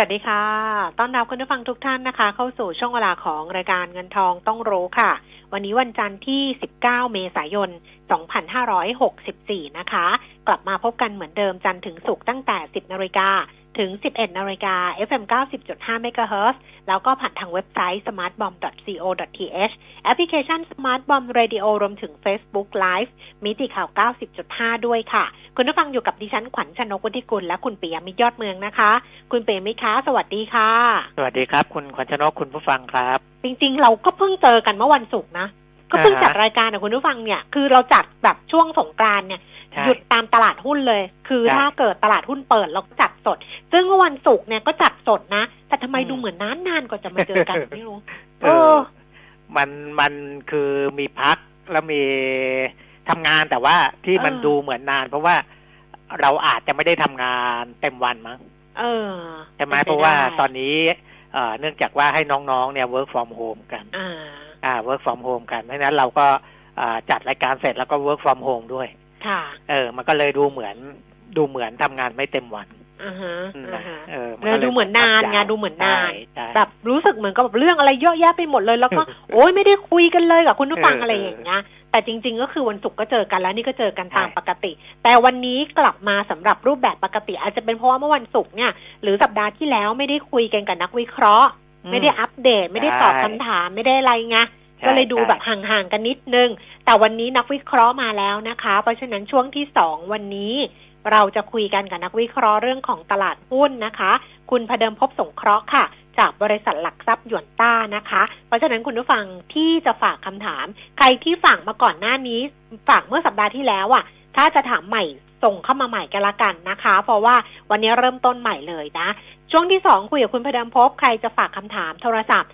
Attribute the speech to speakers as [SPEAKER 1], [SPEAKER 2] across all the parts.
[SPEAKER 1] สวัสดีค่ะ ต้อนรับคุณผู้ฟังทุกท่านนะคะ เข้าสู่ช่วงเวลาของรายการเงินทองต้องรู้ค่ะ วันนี้วันจันทร์ที่ 19 เมษายน 2564 นะคะ กลับมาพบกันเหมือนเดิมจันทร์ถึงศุกร์ตั้งแต่ 10 นาฬิกา ถึง 11นาฬิกา FM 90.5 MHz แล้วก็ผ่านทางเว็บไซต์ smartbomb.co.th แอปพลิเคชัน Smart Bomb Radio รวมถึง Facebook Live มิติข่าว 90.5 ด้วยค่ะ คุณผู้ฟังอยู่กับดิฉันขวัญชนกวุฒิกุลและคุณปิยมิตรยอดเมืองนะคะ คุณปิยมิตรคะสวัสดีค่ะ
[SPEAKER 2] สวัสดีครับ คุณขวัญชนกคุณผู้ฟังครับ
[SPEAKER 1] จริงๆ เราก็เพิ่งเจอกันเมื่อวันศุกร์นะก็เพิ่งจัดรายการกับคุณผู้ฟังเนี่ย คือเราจัดแบบช่วงสงกรานต์เนี่ย
[SPEAKER 2] ใช่
[SPEAKER 1] หยุดตามตลาดหุ้นเลย คือ
[SPEAKER 2] ใช่
[SPEAKER 1] ถ้าเกิดตลาดหุ้นเปิดเราก็จัดสด ซึ่งเมื่อวันศุกร์เนี่ยก็จัดสดนะ แต่ทำไม
[SPEAKER 2] อืม
[SPEAKER 1] ดูเหมือนนานนานๆกว่าจะมาเจอกันไม่รู้
[SPEAKER 2] เอ
[SPEAKER 1] เอ
[SPEAKER 2] อ
[SPEAKER 1] อ
[SPEAKER 2] มันมันคือมีพักแล้วมีทำงานแต่ว่าที่มัน
[SPEAKER 1] เออ
[SPEAKER 2] ดูเหมือนนาน เพราะว่าเราอาจจะไม่ได้ทำงานเต็มวันมั้ง
[SPEAKER 1] เออ
[SPEAKER 2] ใช่ไหม
[SPEAKER 1] ป็นป
[SPEAKER 2] เพราะว่า
[SPEAKER 1] ได้
[SPEAKER 2] ตอนนี้เอ่อเนื่องจากว่าให้น้องๆเนี่ย work from home กัน
[SPEAKER 1] อ่า
[SPEAKER 2] อ่า work from home กันเพราะฉะนั้นเราก็อ่าจัดรายการเสร็จแล้วก็ work from home ด้วย
[SPEAKER 1] ค่ะ
[SPEAKER 2] เออ มันก็เลยดูเหมือนดูเหมือนทำงานไม่เต็มวัน
[SPEAKER 1] อ่าฮะ
[SPEAKER 2] อืม
[SPEAKER 1] อ่า
[SPEAKER 2] นะ
[SPEAKER 1] ฮะ
[SPEAKER 2] เออ
[SPEAKER 1] เลยดูเหมือนนานไงดูเหมือนนาน
[SPEAKER 2] ใช่ใช่
[SPEAKER 1] แบบรู้สึกเหมือนกับแบบเรื่องอะไรเยอะแยะไปหมดเลย แล้วก็โอ๊ยไม่ได้คุยกันเลยกับคุณผู้ฟัง
[SPEAKER 2] เอออ
[SPEAKER 1] อะไรอย่างเงี้ยแต่จริง ๆ ก็คือวันศุกร์ก็เจอกันแล้วนี่ก็เจอกันตาม
[SPEAKER 2] ใช่
[SPEAKER 1] ปกติ แต่วันนี้กลับมาสำหรับรูปแบบปกติ อาจจะเป็นเพราะว่าเมื่อวันศุกร์เนี่ย หรือสัปดาห์ที่แล้วไม่ได้คุยกันกับนักวิเคราะห์ ไม่ได้อัปเดต ไม่ได้ตอบ
[SPEAKER 2] ใช่
[SPEAKER 1] คำถามไม่ได้อะไรไง
[SPEAKER 2] ใช่
[SPEAKER 1] ก็เลยดู
[SPEAKER 2] ใช่
[SPEAKER 1] แบบห่างๆกันนิดนึง แต่วันนี้นักวิเคราะห์มาแล้วนะคะ เพราะฉะนั้นช่วงที่สองวันนี้ เราจะคุยกันกับนักวิเคราะห์เรื่องของตลาดหุ้นนะคะ คุณพเดิมพบสงเคราะห์ค่ะ จากบริษัทหลักทรัพย์หยวนต้านะคะ เพราะฉะนั้นคุณผู้ฟังที่จะฝากคำถาม ใครที่ฝากมาก่อนหน้านี้ฝากเมื่อสัปดาห์ที่แล้วอะ ถ้าจะถามใหม่ส่งเข้ามาใหม่กันละกันนะคะ เพราะว่าวันนี้เริ่มต้นใหม่เลยนะ ช่วงที่สองคุยกับคุณพเดิมพบใครจะฝากคำถามโทรศัพท์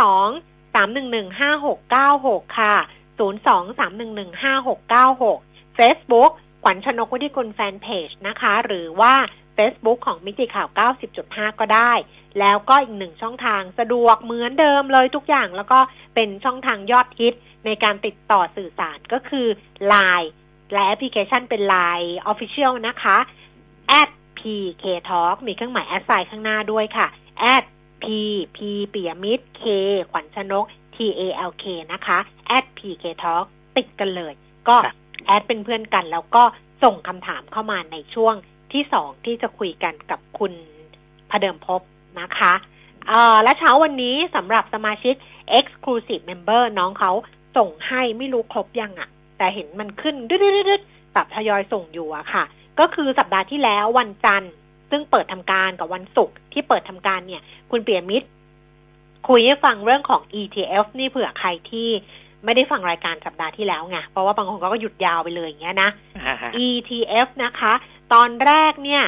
[SPEAKER 1] 02 311 5696ค่ะ02 311 5696 Facebook ขวัญชนกวุฒิกุลแฟนเพจนะคะ หรือว่า Facebook ของมิติข่าว 90.5 ก็ได้ แล้วก็อีกหนึ่งช่องทางสะดวกเหมือนเดิมเลยทุกอย่าง แล้วก็เป็นช่องทางยอดฮิตในการติดต่อสื่อสารก็คือ Line และแอปพลิเคชันเป็น Line Official นะคะ pk talk มีเครื่องหมาย at sign ข้างหน้าด้วยค่ะ at p p ปิยมิตร k ขวัญชนก t a l k นะคะ at pk talk ติดกันเลย ก็
[SPEAKER 2] ครับ
[SPEAKER 1] add เป็นเพื่อนกัน แล้วก็ส่งคำถามเข้ามาในช่วงที่สองที่จะคุยกันกับคุณพเดิมพบนะคะเอ่อและเช้าวันนี้สำหรับสมาชิก Exclusive Member น้องเขาส่งให้ไม่รู้ครบยังอะแต่เห็นมันขึ้นดึดๆๆๆแบบทยอยส่งอยู่อะค่ะ ก็คือสัปดาห์ที่แล้ววันจันทร์ ซึ่งเปิดทำการกับวันศุกร์ที่เปิดทำการเนี่ย คุณเปียมิตร คุยให้ฟังเรื่องของ ETF นี่เผื่อใครที่ไม่ได้ฟังรายการสัปดาห์ที่แล้วไง เพราะว่าบางคนก็หยุดยาวไปเลยอย่างเงี้ยนะ
[SPEAKER 2] อ่าฮะ
[SPEAKER 1] ETF นะคะ ตอนแรกเนี่ย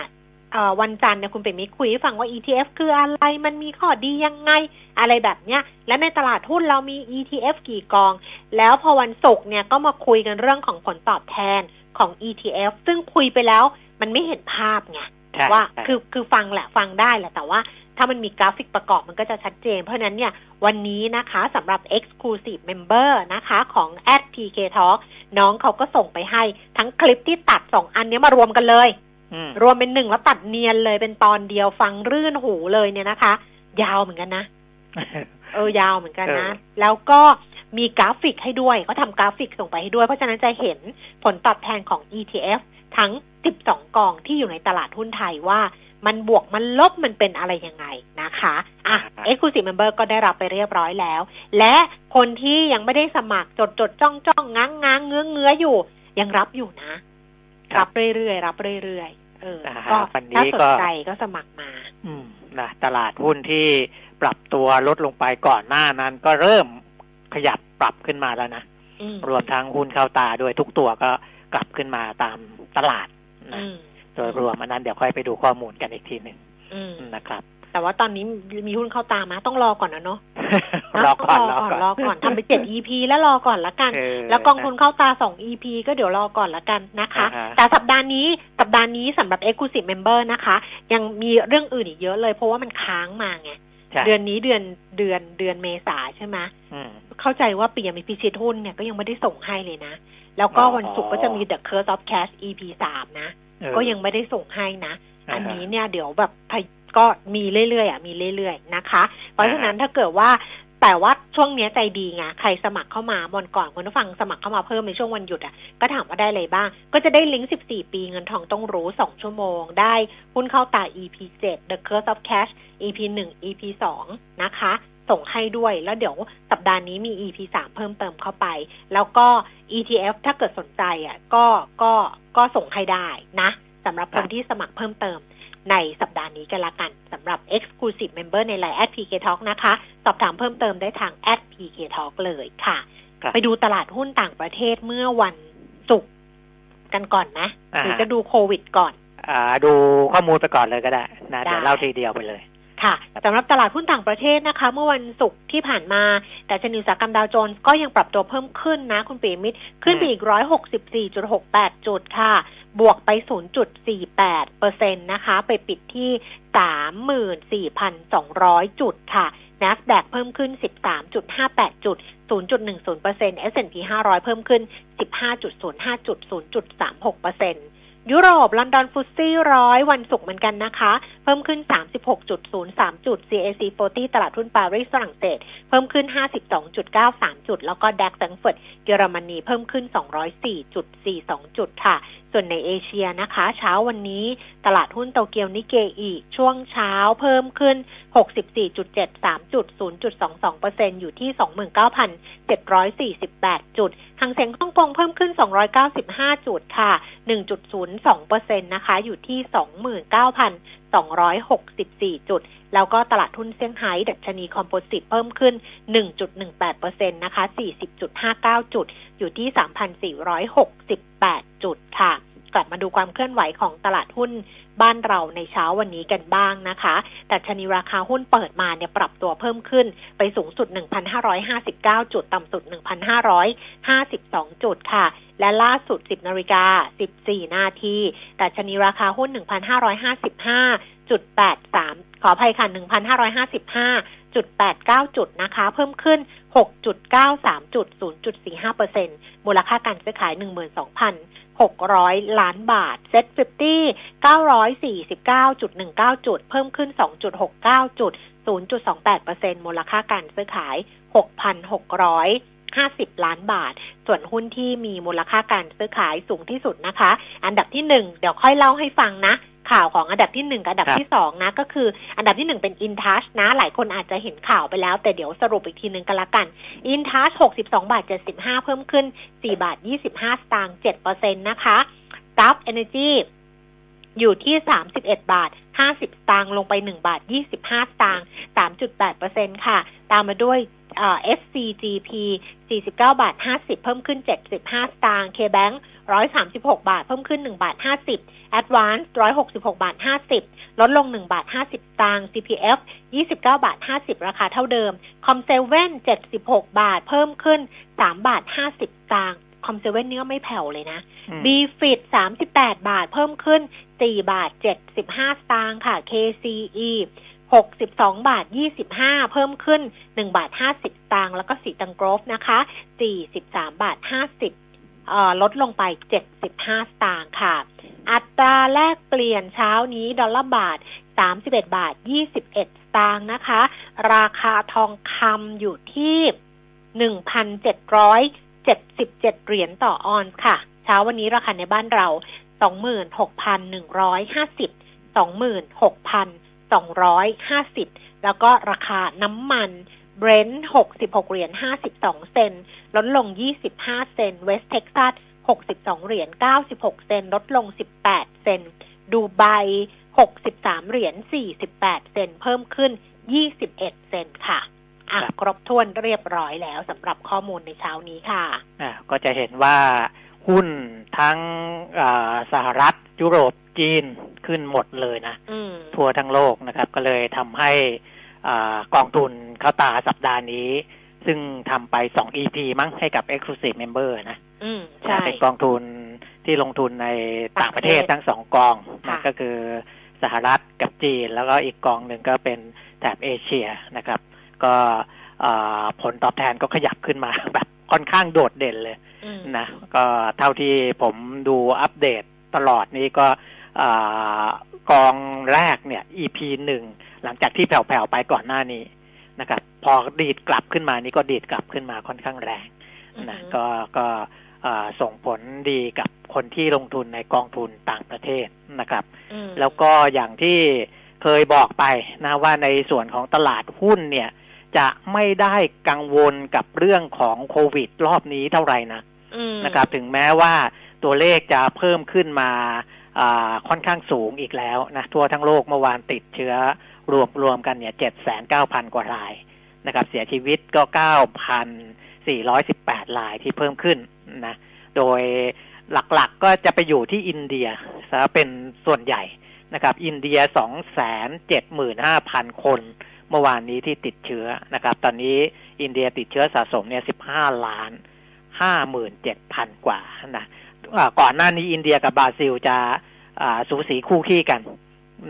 [SPEAKER 1] เอ่อวันจันทร์เนี่ยคุณเปรมิตรคุยให้ฟังว่า ETF คืออะไร มันมีข้อดียังไง อะไรแบบเนี้ย และในตลาดหุ้นเรามี ETF กี่กอง แล้วพอวันศุกร์เนี่ยก็มาคุยกันเรื่องของผลตอบแทนของ ETF ซึ่งคุยไปแล้วมันไม่เห็นภาพไง
[SPEAKER 2] ใช่
[SPEAKER 1] ว่า
[SPEAKER 2] ใช่
[SPEAKER 1] คือคือฟังแหละฟังได้แหละแต่ว่าถ้ามันมีกราฟิกประกอบมันก็จะชัดเจน เพราะฉะนั้นเนี่ยวันนี้นะคะสำหรับ Exclusive Member นะคะของ @pk talk น้องเขาก็ส่งไปให้ทั้งคลิปที่ตัดสองอันเนี้ยมารวมกันเลย
[SPEAKER 2] อืม
[SPEAKER 1] รวมเป็นหนึ่งแล้วตัดเนียนเลยเป็นตอนเดียวฟังรื่นหูเลยเนี่ยนะคะ ยาวเหมือนกันนะ เออยาวเหมือนกันนะ
[SPEAKER 2] เออ
[SPEAKER 1] แล้วก็มีกราฟิกให้ด้วยเขาทำกราฟิกส่งไปให้ด้วย เพราะฉะนั้นจะเห็นผลตอบแทนของ ETF ทั้ง 12 กองที่อยู่ในตลาดหุ้นไทยว่ามันบวกมันลบมันเป็นอะไรยังไงนะคะ อะ Exclusive Member ก็ได้รับไปเรียบร้อยแล้ว และคนที่ยังไม่ได้สมัครจดจดจ้องจ้องง้างง้างเงื้อเงื้ออยู่ ยังรับอยู่นะ
[SPEAKER 2] ครั
[SPEAKER 1] รับบเรื่อยๆรับเรื่อยๆเออ
[SPEAKER 2] อ่าฮะ
[SPEAKER 1] ก็
[SPEAKER 2] วันนี้
[SPEAKER 1] ถ้าส
[SPEAKER 2] ก็
[SPEAKER 1] นใจก็สมัครมา
[SPEAKER 2] อืมนะตลาดหุ้นที่ปรับตัวลดลงไปก่อนหน้านั้น ก็เริ่มขยับปรับขึ้นมาแล้วนะ
[SPEAKER 1] อืม
[SPEAKER 2] รวมทั้งหุ้นเข้าตาด้วยทุกตัวก็กลับขึ้นมาตาม ตลาดนะ
[SPEAKER 1] อืม
[SPEAKER 2] โดยรวมอันนั้นเดี๋ยวค่อยไปดูข้อมูลกันอีกทีหนึ่ง
[SPEAKER 1] อืม
[SPEAKER 2] นะครับ
[SPEAKER 1] แต่ว่าตอนนี้มีหุ้นเข้าตามมาต้องรอก่อนนะเนาะ
[SPEAKER 2] รอก่อน
[SPEAKER 1] ร
[SPEAKER 2] ร
[SPEAKER 1] อ
[SPEAKER 2] อ
[SPEAKER 1] ก่อน
[SPEAKER 2] ก่อน
[SPEAKER 1] รอก่อนทำไปเจ็ด EP แล้วรอก่อนละกัน
[SPEAKER 2] เออ
[SPEAKER 1] แล้วกองทุนเข้าตาสอง EP ก็เดี๋ยวรอก่อนละกันนะคะ
[SPEAKER 2] อ่าฮะ
[SPEAKER 1] แต่สัปดาห์นี้สัปดาห์นี้สำหรับ Exclusive Member นะคะ ยังมีเรื่องอื่นอีกเยอะเลย เพราะว่ามันค้างมาไง
[SPEAKER 2] ใช่
[SPEAKER 1] เดือนนี้เดือนเดือนเดือนเมษาใช่ไหม
[SPEAKER 2] อืม
[SPEAKER 1] เข้าใจว่าปียมิตรพิชิตหุ้นเนี่ยก็ยังไม่ได้ส่งให้เลยนะ แล้วก็
[SPEAKER 2] อ๋อ
[SPEAKER 1] วันศุกร์ก็จะมี The Curse of Cash EP สามนะ
[SPEAKER 2] เออ
[SPEAKER 1] ก็ยังไม่ได้ส่งให้นะ
[SPEAKER 2] อ่าฮะ
[SPEAKER 1] อันนี้เนี่ยเดี๋ยวแบบพยก็มีเรื่อยๆอะมีเรื่อยๆนะคะ เพราะฉะนั้นถ้าเกิดว่าแต่ว่าช่วงเนี้ยใจดีไงใครสมัครเข้ามาวันก่อนคุณผู้ฟังสมัครเข้ามาเพิ่มในช่วงวันหยุดอะก็ถามว่าได้อะไรบ้าง ก็จะได้ลิงก์ 14 ปีเงินทองต้องรู้ 2 ชั่วโมง ได้หุ้นเข้าตา EP 7 The Curse of Cash EP 1 EP 2 นะคะ ส่งให้ด้วย แล้วเดี๋ยวสัปดาห์นี้มี EP 3เพิ่มเติมเข้าไป แล้วก็ ETF ถ้าเกิดสนใจอะก็ก็ก็ส่งให้ได้นะสำหรับคนที่สมัครเพิ่มเติมในสัปดาห์นี้กันละกันสำหรับ Exclusive Member ใน Line at PK Talk นะคะ สอบถามเพิ่มเติมได้ทาง at PK Talk เลยค่ะ
[SPEAKER 2] ครับ
[SPEAKER 1] ไปดูตลาดหุ้นต่างประเทศเมื่อวันศุกร์กันก่อนนะ
[SPEAKER 2] อ่า
[SPEAKER 1] หรือจะดูโควิดก่อน
[SPEAKER 2] อ่า ดูข้อมูลไปก่อนเลยก็ได้นะ
[SPEAKER 1] ได้
[SPEAKER 2] เดี๋ยวเล่าทีเดียวไปเลย
[SPEAKER 1] ค่ะสำหรับตลาดหุ้นต่างประเทศนะคะ เมื่อวันศุกร์ที่ผ่านมา แต่ชนิดอุตสากรรมดาวโจนส์ก็ยังปรับตัวเพิ่มขึ้นนะ คุณปีมิตรขึ้นไปอีก164.68จุดค่ะ บวกไป0.48เปอร์เซ็นต์นะคะ ไปปิดที่34,200จุดค่ะ NASDAQ เพิ่มขึ้น 13.58 จุด 0.10% S&P 500 เพิ่มขึ้น 15.05 จุด 0.36เปอร์เซ็นต์ ยุโรปลอนดอนฟุตซี่ร้อยวันศุกร์เหมือนกันนะคะ เพิ่มขึ้น 36.03 จุด CAC 40 ตลาดทุนปารีสฝรั่งเศส เพิ่มขึ้น 52.93 จุด แล้วก็ดัคแฟรงเฟิร์ตเยอรมนีเพิ่มขึ้น 204.42 จุดค่ะ ส่วนในเอเชียนะคะ เช้าวันนี้ตลาดหุ้นโตเกียวนิเกอีช่วงเช้าเพิ่มขึ้น 64.73 จุด 0.22%อยู่ที่ 29,748 จุดหังเซ็งฮ่องกงเพิ่มขึ้น 295 จุดค่ะ 1.02%นะคะ อยู่ที่ 29,000 264 จุด แล้วก็ตลาดทุนเซี่ยงไฮ้ดัชนีคอมโพสิตเพิ่มขึ้น 1.18%นะคะ 40.59 จุด อยู่ที่ 3,468 จุดค่ะ กลับมาดูความเคลื่อนไหวของตลาดหุ้นบ้านเราในเช้าวันนี้กันบ้างนะคะแต่ชนีราคาหุ้นเปิดมาเนี่ยปรับตัวเพิ่มขึ้นไปสูงสุด 1,559 จุด ต่ำสุด 1,552 จุดค่ะ และล่าสุด 10นาฬิกา14 นาทีแต่ชนีราคาหุ้น 1,555จุด83ขออภัยค่ะ 1,555จุด89 จุดนะคะ เพิ่มขึ้น 6.93จุด0.45%มูลค่าการซื้อขาย 12,600 ล้านบาท เซ็ต50 949.19 จุด เพิ่มขึ้น 2.69 จุด 0.28%มูลค่าการซื้อขาย 6,600 6,650 ล้านบาท ส่วนหุ้นที่มีมูลค่าการซื้อขายสูงที่สุดนะคะ อันดับที่หนึ่งเดี๋ยวค่อยเล่าให้ฟังนะข่าวของอันดับที่หนึ่งกับอันดับ
[SPEAKER 2] ครับ
[SPEAKER 1] ที่สองนะ ก็คืออันดับที่หนึ่งเป็นอินทัชนะ หลายคนอาจจะเห็นข่าวไปแล้ว แต่เดี๋ยวสรุปอีกทีหนึ่งกันละกันอินทัช62บาท75เพิ่มขึ้น4บาท25สตางค์7%นะคะกัฟเอเนจีอยู่ที่31บาท50สตางค์ลงไป1บาท25สตางค์3.8%ค่ะ ตามมาด้วยเอ่อ SCGP 49 บาท 50 เพิ่มขึ้น 75 สตางค์ KBank 136 บาท เพิ่มขึ้น 1 บาท 50 Advance 166 บาท 50 ลดลง 1 บาท 50 สตางค์ CPF 29 บาท 50 ราคาเท่าเดิม Com7 76 บาท เพิ่มขึ้น 3 บาท 50 สตางค์ Com7 นี่ก็ไม่แผ่วเลยนะ
[SPEAKER 2] อืม
[SPEAKER 1] b f i t 38บาทเพิ่มขึ้น4บาท75สตางค์ค่ะ KCE 62 บาท 25 เพิ่มขึ้น 1 บาท 50ตางค์แล้วก็สีตังกรฟนะคะ 43 บาท 50เอ่อลดลงไป 75 สตางค์ค่ะ อัตราแลกเปลี่ยนเช้านี้ดอลลาร์บาท 31 บาท 21 สตางค์นะคะ ราคาทองคำอยู่ที่ 1,777 เหรียญต่อออนซ์ค่ะ เช้าวันนี้ราคาในบ้านเรา 26,150 26,000 26,250 แล้วก็ราคาน้ำมันเบรนท์66 เหรียญ 52 เซนต์ลดลง 25 เซนต์เวสเท็กซัส 62 เหรียญ 96 เซนต์ลดลง 18 เซนต์ดูไบ 63 เหรียญ 48 เซนต์เพิ่มขึ้น 21 เซนต์ค่ะอะ
[SPEAKER 2] ครับ
[SPEAKER 1] ครบถ้วนเรียบร้อยแล้วสำหรับข้อมูลในเช้านี้ค่ะ
[SPEAKER 2] อ่าก็จะเห็นว่า หุ้นทั้งอ่าสหรัฐยุโรปจีนขึ้นหมดเลยนะ
[SPEAKER 1] อืม
[SPEAKER 2] ทั่วทั้งโลกนะครับ ก็เลยทำให้อากองทุนเข้าตาสัปดาห์นี้ ซึ่งทำไปสอง EP มั้งให้กับ Exclusive Member นะ
[SPEAKER 1] อืมใช่
[SPEAKER 2] เป็นกองทุนที่ลงทุนในต่างประเทศ
[SPEAKER 1] ต่างประเทศ
[SPEAKER 2] ทั้งสองกอง
[SPEAKER 1] ค่ะ
[SPEAKER 2] นะก็คือสหรัฐกับจีน แล้วก็อีกกองหนึ่งก็เป็นแถบเอเชียนะครับ ก็เอ่อผลตอบแทนก็ขยับขึ้นมาแบบค่อนข้างโดดเด่นเลย
[SPEAKER 1] อืม
[SPEAKER 2] นะก็เท่าที่ผมดูอัปเดตตลอดนี้ก็อากองแรกเนี่ย EP หนึ่งหลังจากที่แผ่วๆไปก่อนหน้านี้นะครับ พอดีดกลับขึ้นมานี่ก็ดีดกลับขึ้นมาค่อนข้างแรงนะ
[SPEAKER 1] อือฮึ
[SPEAKER 2] ก็ก็เอ่อส่งผลดีกับคนที่ลงทุนในกองทุนต่างประเทศนะครับ
[SPEAKER 1] อืม
[SPEAKER 2] แล้วก็อย่างที่เคยบอกไปนะว่าในส่วนของตลาดหุ้นเนี่ย จะไม่ได้กังวลกับเรื่องของโควิดรอบนี้เท่าไหร่นะ
[SPEAKER 1] อืม
[SPEAKER 2] นะครับ ถึงแม้ว่าตัวเลขจะเพิ่มขึ้นมาค่อนข้างสูงอีกแล้วนะทั่วทั้งโลกเมื่อวานติดเชื้อรวมรวมกันเนี่ยเจ็ดแสนเก้าพันกว่ารายนะครับ เสียชีวิตก็เก้าพันสี่ร้อยสิบแปดรายที่เพิ่มขึ้นนะ โดยหลักๆก็จะไปอยู่ที่อินเดียซะเป็นส่วนใหญ่นะครับ อินเดียสองแสนเจ็ดหมื่นห้าพันคนเมื่อวานนี้ที่ติดเชื้อนะครับ ตอนนี้อินเดียติดเชื้อสะสมเนี่ยสิบห้าล้าน ห้าหมื่นเจ็ดพันกว่านะอ่าก่อนหน้านี้อินเดียกับบราซิลจะอ่าสูสีคู่ขี้กัน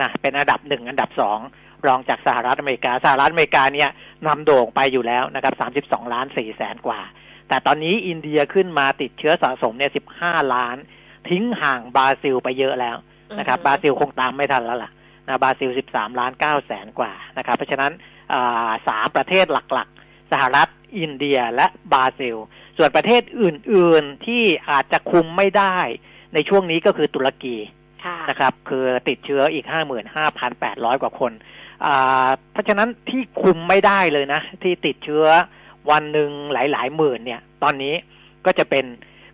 [SPEAKER 2] นะเป็นอันดับหนึ่งอันดับสองรองจากสหรัฐอเมริกาสหรัฐอเมริกาเนี่ยนำโด่งไปอยู่แล้วนะครับสามสิบสองล้านสี่แสนกว่า แต่ตอนนี้อินเดียขึ้นมาติดเชื้อสะสมเนี่ยสิบห้าล้าน ทิ้งห่างบราซิลไปเยอะแล้วนะครับบราซิลคงตามไม่ทันแล้วล่ะนะบราซิลสิบสามล้านเก้าแสนกว่านะครับเพราะฉะนั้นอ่าสามประเทศหลักๆ สหรัฐอินเดียและบราซิล ส่วนประเทศอื่น ๆที่อาจจะคุมไม่ได้ ในช่วงนี้ก็คือตุรกี
[SPEAKER 1] ค่ะ
[SPEAKER 2] นะครับ คือติดเชื้ออีกห้าหมื่นห้าพันแปดร้อยกว่าคนอ่าเพราะฉะนั้นที่คุมไม่ได้เลยนะ ที่ติดเชื้อวันหนึ่งหลายๆหมื่นเนี่ย ตอนนี้ก็จะเป็น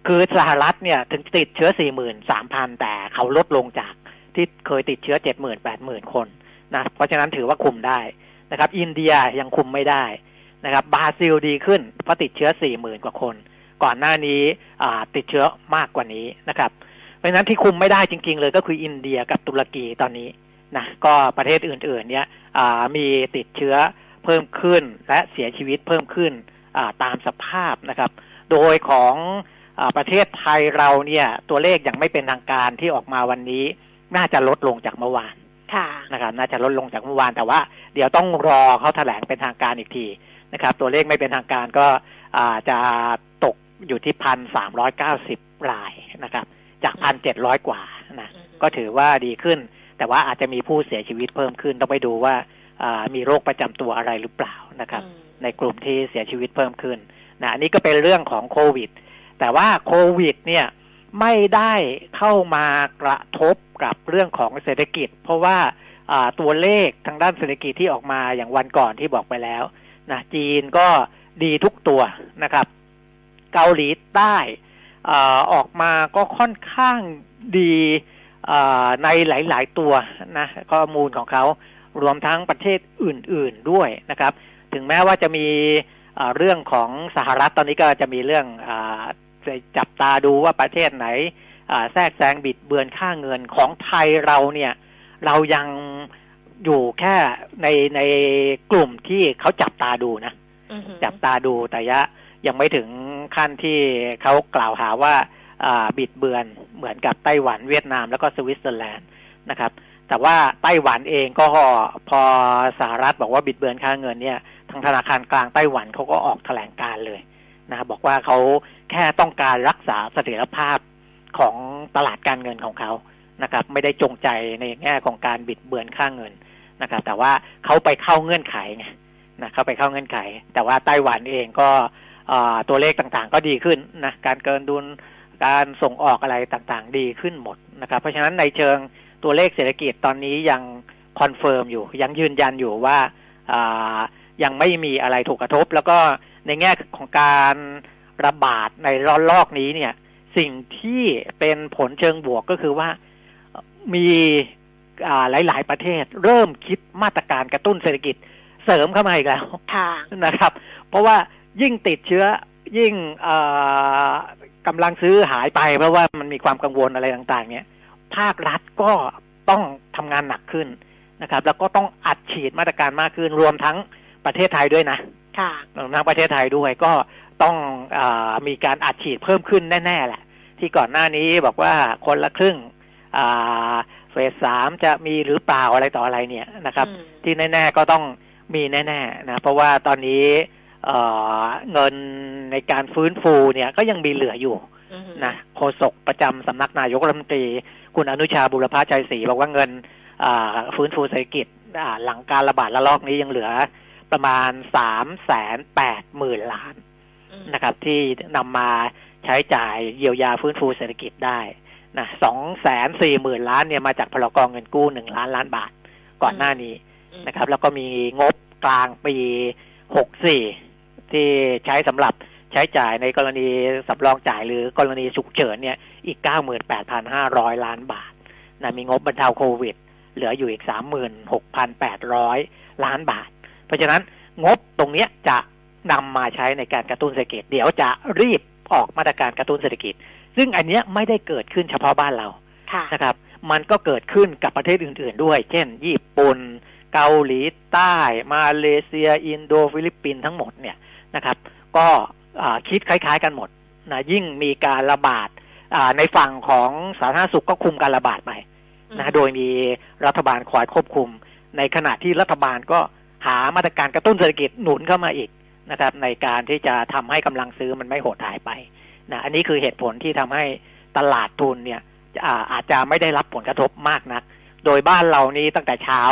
[SPEAKER 2] คือสหรัฐเนี่ยถึงติดเชื้อสี่หมื่นสามพันแต่เขาลดลงจากที่เคยติดเชื้อเจ็ดหมื่นแปดหมื่นคนนะเพราะฉะนั้นถือว่าคุมได้นะครับ อินเดียยังคุมไม่ได้ นะครับบราซิลดีขึ้นเพราะติดเชื้อสี่หมื่นกว่าคน ก่อนหน้านี้อ่าติดเชื้อมากกว่านี้นะครับเพราะฉะนั้นที่คุมไม่ได้จริง ๆ เลยก็คืออินเดียกับตุรกีตอนนี้นะก็ประเทศอื่นๆ เนี่ยอ่ามีติดเชื้อเพิ่มขึ้นและเสียชีวิตเพิ่มขึ้นอ่าตามสภาพนะครับ โดยของอาประเทศไทยเราเนี่ยตัวเลขอย่างไม่เป็นทางการที่ออกมาวันนี้ น่าจะลดลงจากเมื่อวาน
[SPEAKER 1] ค่ะ
[SPEAKER 2] นะครับน่าจะลดลงจากเมื่อวานแต่ว่า เดี๋ยวต้องรอเขาแถลงเป็นทางการอีกที นะครับ ตัวเลขไม่เป็นทางการก็อ่าจะตกอยู่ที่พันสามร้อยเก้าสิบรายนะครับ จากพันเจ็ดร้อยกว่านะก็ถือว่าดีขึ้น แต่ว่าอาจจะมีผู้เสียชีวิตเพิ่มขึ้น ต้องไปดูว่าอ่ามีโรคประจำตัวอะไรหรือเปล่านะครับ
[SPEAKER 1] อืม
[SPEAKER 2] ในกลุ่มที่เสียชีวิตเพิ่มขึ้นนะอันนี้ก็เป็นเรื่องของโควิด แต่ว่าโควิด เนี่ยไม่ได้เข้ามากระทบกับเรื่องของเศรษฐกิจ เพราะว่าอ่าตัวเลขทางด้านเศรษฐกิจที่ออกมาอย่างวันก่อนที่บอกไปแล้ว นะจีนก็ดีทุกตัวนะครับ เกาหลีใต้ออกมาก็ค่อนข้างดีในหลาย ๆ ตัวนะข้อมูลของเขารวมทั้งประเทศอื่น ๆด้วยนะครับ ถึงแม้ว่าจะมีเรื่องของสหรัฐตอนนี้ก็จะมีเรื่องอจะจับตาดูว่าประเทศไหนแทรกแซงบิดเบือนค่าเงินของไทยเราเนี่ย เรายัง อยู่แค่ในในกลุ่มที่เขาจับตาดูนะ
[SPEAKER 1] อือหือ
[SPEAKER 2] จับตาดูแต่ยะยังไม่ถึงขั้นที่เขากล่าวหาว่าอ่าบิดเบือนเหมือนกับไต้หวันเวียดนามแล้วก็สวิตเซอร์แลนด์นะครับ แต่ว่าไต้หวันเองก็พอสหรัฐบอกว่าบิดเบือนค่าเงินเนี่ย ทางธนาคารกลางไต้หวันเขาก็ออกแถลงการเลยนะบอกว่าเขาแค่ต้องการรักษาเสถียรภาพของตลาดการเงินของเขานะครับ ไม่ได้จงใจในแง่ของการบิดเบือนค่าเงิน นะครับ แต่ว่าเขาไปเข้าเงื่อนไขไงนะเขาไปเข้าเงื่อนไข แต่ว่าไต้หวันเองก็ตัวเลขต่างๆ ก็ดีขึ้นนะการเกินดุลการส่งออกอะไรต่างๆ ดีขึ้นหมดนะครับ เพราะฉะนั้นในเชิงตัวเลขเศรษฐกิจตอนนี้ยัง confirm อยู่ ยังยืนยันอยู่ว่ายังไม่มีอะไรถูกกระทบ แล้วก็ในแง่ของการระบาดในระลอกนี้เนี่ย สิ่งที่เป็นผลเชิงบวกก็คือว่ามี หลาย ๆ ประเทศ เริ่มคิดมาตรการกระตุ้นเศรษฐกิจเสริมเข้ามาอีกแล้ว
[SPEAKER 1] ค่ะ
[SPEAKER 2] นะครับ เพราะว่ายิ่งติดเชื้อยิ่งเอ่อกำลังซื้อหายไป เพราะว่ามันมีความกังวลอะไรต่าง ๆ เนี่ยภาครัฐก็ต้องทำงานหนักขึ้นนะครับ แล้วก็ต้องอัดฉีดมาตรการมากขึ้นรวมทั้งประเทศไทยด้วยนะ
[SPEAKER 1] ค่ะ
[SPEAKER 2] รวมทั้งประเทศไทยด้วยก็ต้องอามีการอัดฉีดเพิ่มขึ้นแน่ ๆ แหละ ที่ก่อนหน้านี้บอกว่าคนละครึ่งอ่า เฟสสามจะมีหรือเปล่าอะไรต่ออะไรเนี่ยนะครับ
[SPEAKER 1] อืม
[SPEAKER 2] ที่แน่ๆก็ต้องมีแน่ๆนะเพราะว่าตอนนี้เอ่อเงินในการฟื้นฟูเนี่ยก็ยังมีเหลืออยู่
[SPEAKER 1] อืม
[SPEAKER 2] นะโฆษกประจำสำนักนายกรัฐมนตรี คุณอนุชาบุรพชัยศรีบอกว่าเงินอ่าฟื้นฟูเศรษฐกิจอ่าหลังการระบาดระลอกนี้ยังเหลือประมาณสามแสนแปดหมื่นล้าน
[SPEAKER 1] อืม
[SPEAKER 2] นะครับ ที่นำมาใช้จ่ายเยียวยาฟื้นฟูเศรษฐกิจได้ นะสองแสนสี่หมื่นล้านเนี่ยมาจากพลกรเงินกู้หนึ่งล้านล้านบาทก่อนหน้านี้
[SPEAKER 1] อืม
[SPEAKER 2] นะครับ แล้วก็มีงบกลางปีหกสี่ที่ใช้สำหรับใช้จ่ายในกรณีสำรองจ่ายหรือกรณีฉุกเฉินเนี่ยอีกเก้าหมื่นแปดพันห้าร้อยล้านบาทนะมีงบบรรเทาโควิด เหลืออยู่อีกสามหมื่นหกพันแปดร้อยล้านบาท เพราะฉะนั้นงบตรงเนี้ยจะนำมาใช้ในการกระตุ้นเศรษฐกิจ เดี๋ยวจะรีบออกมาตรการกระตุ้นเศรษฐกิจ ซึ่งอันเนี้ยไม่ได้เกิดขึ้นเฉพาะบ้านเรา
[SPEAKER 1] ค่ะ
[SPEAKER 2] นะครับ มันก็เกิดขึ้นกับประเทศอื่น ๆ ด้วย เช่น ญี่ปุ่น เกาหลีใต้ มาเลเซีย อินโดฟิลิปปินส์ทั้งหมดเนี่ยนะครับ ก็อ่าคิดคล้าย ๆ กันหมดนะยิ่งมีการระบาดอ่าในฝั่งของสาธารณสุขก็คุมการระบาดไปนะโดยมีรัฐบาลคอยควบคุม ในขณะที่รัฐบาลก็หามาตรการกระตุ้นเศรษฐกิจหนุนเข้ามาอีกนะครับ ในการที่จะทำให้กำลังซื้อมันไม่หดหายไป นะอันนี้คือเหตุผลที่ทำให้ตลาดทุนเนี่ยอ่าอาจจะไม่ได้รับผลกระทบมากนัก โดยบ้านเรานี้ตั้งแต่เช้า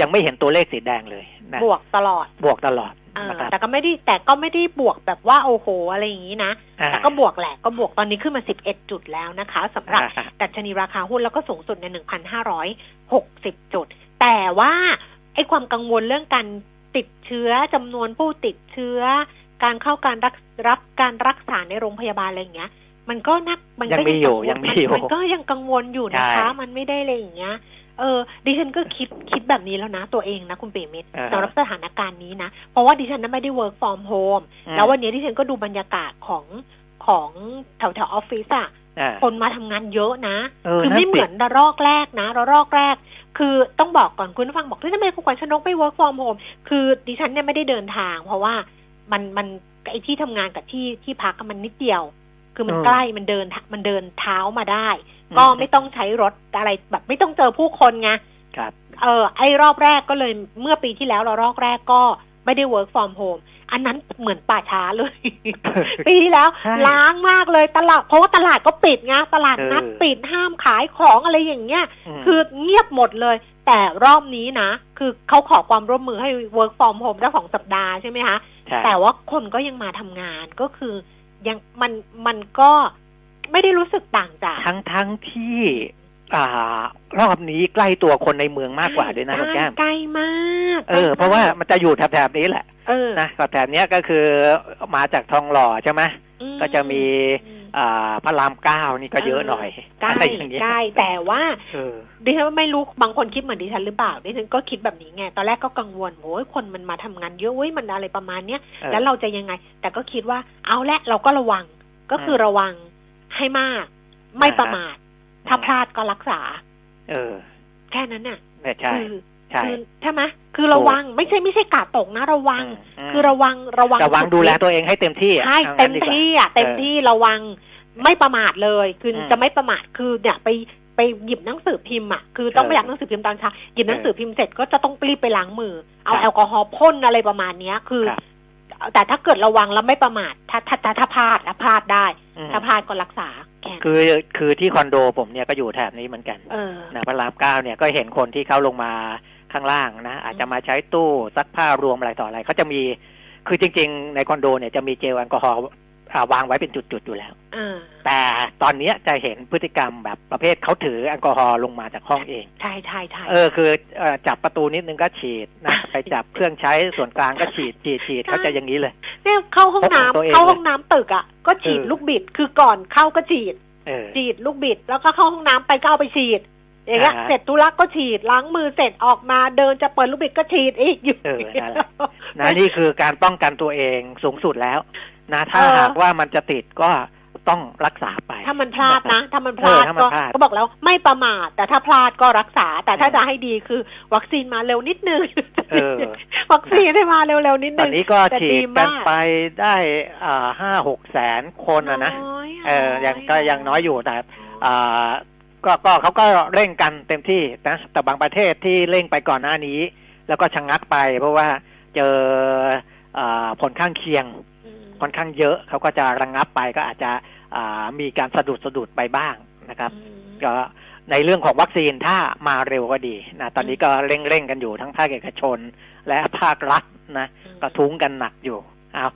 [SPEAKER 2] ยังไม่เห็นตัวเลขสีแดงเลยนะ
[SPEAKER 1] บวกตลอด
[SPEAKER 2] บวกตลอด
[SPEAKER 1] เออ
[SPEAKER 2] นะครับ
[SPEAKER 1] แต่ก็ไม่ได้แต่ก็ไม่ได้บวกแบบว่าโอ้โหอะไรอย่างนี้นะ
[SPEAKER 2] อ่า
[SPEAKER 1] แต่ก็บวกแหละก็บวกตอนนี้ขึ้นมา11จุดแล้วนะคะสำหรับ
[SPEAKER 2] อ่า
[SPEAKER 1] ดัชนีราคาหุ้นแล้วก็สูงสุดใน1,560จุด แต่ว่าไอ้ความกังวลเรื่องการติดเชื้อจำนวนผู้ติดเชื้อ การเข้าการรักรับการรักษาในโรงพยาบาลอะไรอย่างเงี้ย มันก็นักมัน
[SPEAKER 2] ยัง
[SPEAKER 1] ก็
[SPEAKER 2] มีอยู่
[SPEAKER 1] กัวล
[SPEAKER 2] ยังมีอยู่
[SPEAKER 1] มันก็ยังกังวลอยู่นะคะ
[SPEAKER 2] ใช่
[SPEAKER 1] มันไม่ได้อะไรอย่างเงี้ยเออดิฉันก็คิดคิดแบบนี้แล้วนะตัวเองนะคุณเปรมิตร
[SPEAKER 2] อ่าฮะ
[SPEAKER 1] สำหรับสถานการณ์นี้นะ เพราะว่าดิฉันนั้นไม่ได้ work from home
[SPEAKER 2] อืม
[SPEAKER 1] แล้ววันนี้ดิฉันก็ดูบรรยากาศของของแถวแถวออฟฟิศอะ
[SPEAKER 2] อ่า
[SPEAKER 1] คนมาทำงานเยอะนะ
[SPEAKER 2] เออ
[SPEAKER 1] คือ
[SPEAKER 2] นั่น
[SPEAKER 1] ไม่
[SPEAKER 2] สิ
[SPEAKER 1] เหมือนระลอกแรกนะระลอกแรก คือต้องบอกก่อนคุณผู้ฟังบอกที่ทำไมคุณขวัญชนกไม่ work from home คือดิฉันเนี่ยไม่ได้เดินทาง เพราะว่า มันมันไอที่ทำงานกับที่ที่พักอะมันนิดเดียว คือมัน
[SPEAKER 2] อืม
[SPEAKER 1] ใกล้มันเดินมันเดินเท้ามาได้ ก็ไม่ต้องใช้รถอะไรแบบไม่ต้องเจอผู้คนไง
[SPEAKER 2] ครับ
[SPEAKER 1] เออไอ้รอบแรกก็เลยเมื่อปีที่แล้วเรารอบแรกก็ไม่ได้ work from home อันนั้นเหมือนป่าช้าเลย ปีที่แล้ว
[SPEAKER 2] ใช่
[SPEAKER 1] ล้างมากเลยตลาดเพราะว่าตลาดก็ปิดไงตลาดนัด
[SPEAKER 2] เออ
[SPEAKER 1] ปิดห้ามขายของอะไรอย่างเงี้ย
[SPEAKER 2] ม
[SPEAKER 1] คือเงียบหมดเลย แต่รอบนี้นะ คือเขาขอความร่วมมือให้ work from home ได้สองสัปดาห์ใช่ไหมคะ
[SPEAKER 2] ใช่
[SPEAKER 1] แต่ว่าคนก็ยังมาทำงานก็คือยังมันมันก็ไม่ได้รู้สึกต่างจาก
[SPEAKER 2] ทั้งทั้งที่อ่ารอบนี้ใกล้ตัวคนในเมืองมากกว่าด้วยนะคุณแก้ม
[SPEAKER 1] ใกล้มาก
[SPEAKER 2] เออ เพราะว่ามันจะอยู่แถบๆนี้แหละ
[SPEAKER 1] เออ
[SPEAKER 2] นะแถบๆเนี้ยก็คือมาจากทองหล่อใช่ไหม
[SPEAKER 1] อื
[SPEAKER 2] ก็จะมี
[SPEAKER 1] อืม
[SPEAKER 2] อ่า พระรามเก้านี่ก็เยอะหน่อย
[SPEAKER 1] ใกล้
[SPEAKER 2] อะไรอย่างเงี้ย
[SPEAKER 1] ใกล้แต่ว่า
[SPEAKER 2] เออ
[SPEAKER 1] ดิฉันไม่รู้บางคนคิดเหมือนดิฉันหรือเปล่าดิฉันก็คิดแบบนี้ไงตอนแรกก็กังวลโอ้ยคนมันมาทำงานเยอะเว้ยมันอะไรประมาณเนี้ย
[SPEAKER 2] ออ
[SPEAKER 1] แล้วเราจะยังไง แต่ก็คิดว่าเอาละเราก็ระวังก็คือ
[SPEAKER 2] ม
[SPEAKER 1] ระวังให้มาก ไม่
[SPEAKER 2] อ่าฮะ
[SPEAKER 1] ประมาทถ้าพลาดก็รักษา
[SPEAKER 2] เออ
[SPEAKER 1] แค่นั้นน่ะ
[SPEAKER 2] เนี่ยใช่
[SPEAKER 1] คือ
[SPEAKER 2] ใช่
[SPEAKER 1] คือใช่ไหมคือระวังไม่ใช่ไม่ใช่กาดตกนะ ระวัง
[SPEAKER 2] ม
[SPEAKER 1] คือระวังระวัง
[SPEAKER 2] ระวังดูแลตัวเองให้เต็มที่อะ
[SPEAKER 1] ใช่
[SPEAKER 2] อา
[SPEAKER 1] เต็
[SPEAKER 2] งั้
[SPEAKER 1] ม
[SPEAKER 2] นดีกว่า
[SPEAKER 1] ที่อะเต็มที่ระวังไม่ประมาทเลยคืออ
[SPEAKER 2] ม
[SPEAKER 1] จะไม่ประมาทคือเนี่ยไปไปหยิบหนังสือพิมพ์อะคือต้อง
[SPEAKER 2] เออ
[SPEAKER 1] ไปรับหนังสือพิมพ์ตอนเช้าหยิบหนังสือพิมพ์เสร็จก็จะต้องรีบไปล้างมือ เอา
[SPEAKER 2] ครับ
[SPEAKER 1] แอลกอฮอล์พ่นอะไรประมาณเนี้ยคือ
[SPEAKER 2] ครับ
[SPEAKER 1] แต่ถ้าเกิดระวังแล้วไม่ประมาทถ้าถ้าถ้าถ้าพลาดถ้าพลาดได้
[SPEAKER 2] อืม
[SPEAKER 1] ถ้าพลาดก็รักษาแค่นั้น
[SPEAKER 2] คือคือที่คอนโดผมเนี่ยก็อยู่แถบนี้เหมือนกัน
[SPEAKER 1] เออ
[SPEAKER 2] นะพระรามเก้าเนี่ยก็เห็นคนที่เขาลงมา ข้างล่างนะอาจจะมาใช้ตู้ซักผ้ารวมอะไรต่ออะไรเขาจะมีคือจริง ๆ ในคอนโดเนี่ยจะมีเจลแอลกอฮอล์อ่าวางไว้เป็นจุดๆอยู่แล้ว
[SPEAKER 1] เออ
[SPEAKER 2] แต่ตอนเนี้ยจะเห็นพฤติกรรมแบบประเภทเขาถือแอลกอฮอล์ลงมาจากห้องเอง
[SPEAKER 1] ใช่ใช่ใช่
[SPEAKER 2] เออคือเอ่อจับประตูนิดนึงก็ฉีดนะไปจับเครื่องใช้ส่วนกลางก็ฉีดฉีดฉีดเขาจะอย่างนี้เลย
[SPEAKER 1] เนี่ยเข้าห้องน้ำ
[SPEAKER 2] พกของตัวเอง
[SPEAKER 1] เข้าห้องน้ำตึกอะก็ฉีด
[SPEAKER 2] เออ
[SPEAKER 1] ลูกบิดคือก่อนเข้าก็ฉีด
[SPEAKER 2] เออ
[SPEAKER 1] ฉีดลูกบิดแล้วก็เข้าห้องน้ำไปก็เอาไปฉีด อย่างเงี้ย
[SPEAKER 2] อ่าฮะ
[SPEAKER 1] เสร็จธุระก็ฉีดล้างมือเสร็จออกมาเดินจะเปิดลูกบิดก็ฉีดอีกอยู่
[SPEAKER 2] เออนั่นแหละนะนี่คือการป้องกันตัวเองสูงสุดแล้ว นะ ถ้า
[SPEAKER 1] เออ
[SPEAKER 2] หากว่ามันจะติดก็ต้องรักษาไป
[SPEAKER 1] ถ้ามันพลาดนะ ถ้ามันพลาด
[SPEAKER 2] เออถ้ามัน
[SPEAKER 1] ก็
[SPEAKER 2] พลาด
[SPEAKER 1] ก็บอกแล้วไม่ประมาท แต่ถ้าพลาดก็รักษา แต่ถ้าจะให้ดีคือ วัคซีนมาเร็วนิดนึง
[SPEAKER 2] เออ
[SPEAKER 1] วัคซีนให้มาเร็วๆนิด
[SPEAKER 2] ตอ
[SPEAKER 1] นึ
[SPEAKER 2] น
[SPEAKER 1] ง
[SPEAKER 2] นี้ก็
[SPEAKER 1] แต่
[SPEAKER 2] ฉี
[SPEAKER 1] ดี
[SPEAKER 2] ด
[SPEAKER 1] มา
[SPEAKER 2] กัน
[SPEAKER 1] ก
[SPEAKER 2] ไปได้อ่าห้าหกแสนคนอะนะ
[SPEAKER 1] น้อย
[SPEAKER 2] เออยังก็ยังน้อยอยู่แต่อ่า ก็ก็เขาก็เร่งกันเต็มที่นะ แต่บางประเทศที่เร่งไปก่อนหน้านี้ แล้วก็ชะงักไป เพราะว่าเจออ่าผลข้างเคียง
[SPEAKER 1] อืม
[SPEAKER 2] ค่อนข้างเยอะเขาก็จะระงงับไปก็อาจจะอ่ามีการสะดุดสะดุดไปบ้างนะครับ
[SPEAKER 1] อืม
[SPEAKER 2] ก็ในเรื่องของวัคซีนถ้ามาเร็วก็ดีนะตอนนี้ก็เร่งเร่งกันอยู่ทั้งภาคเอกชน และภาครัฐนะก็ทุ้งกันหนักอยู่เอา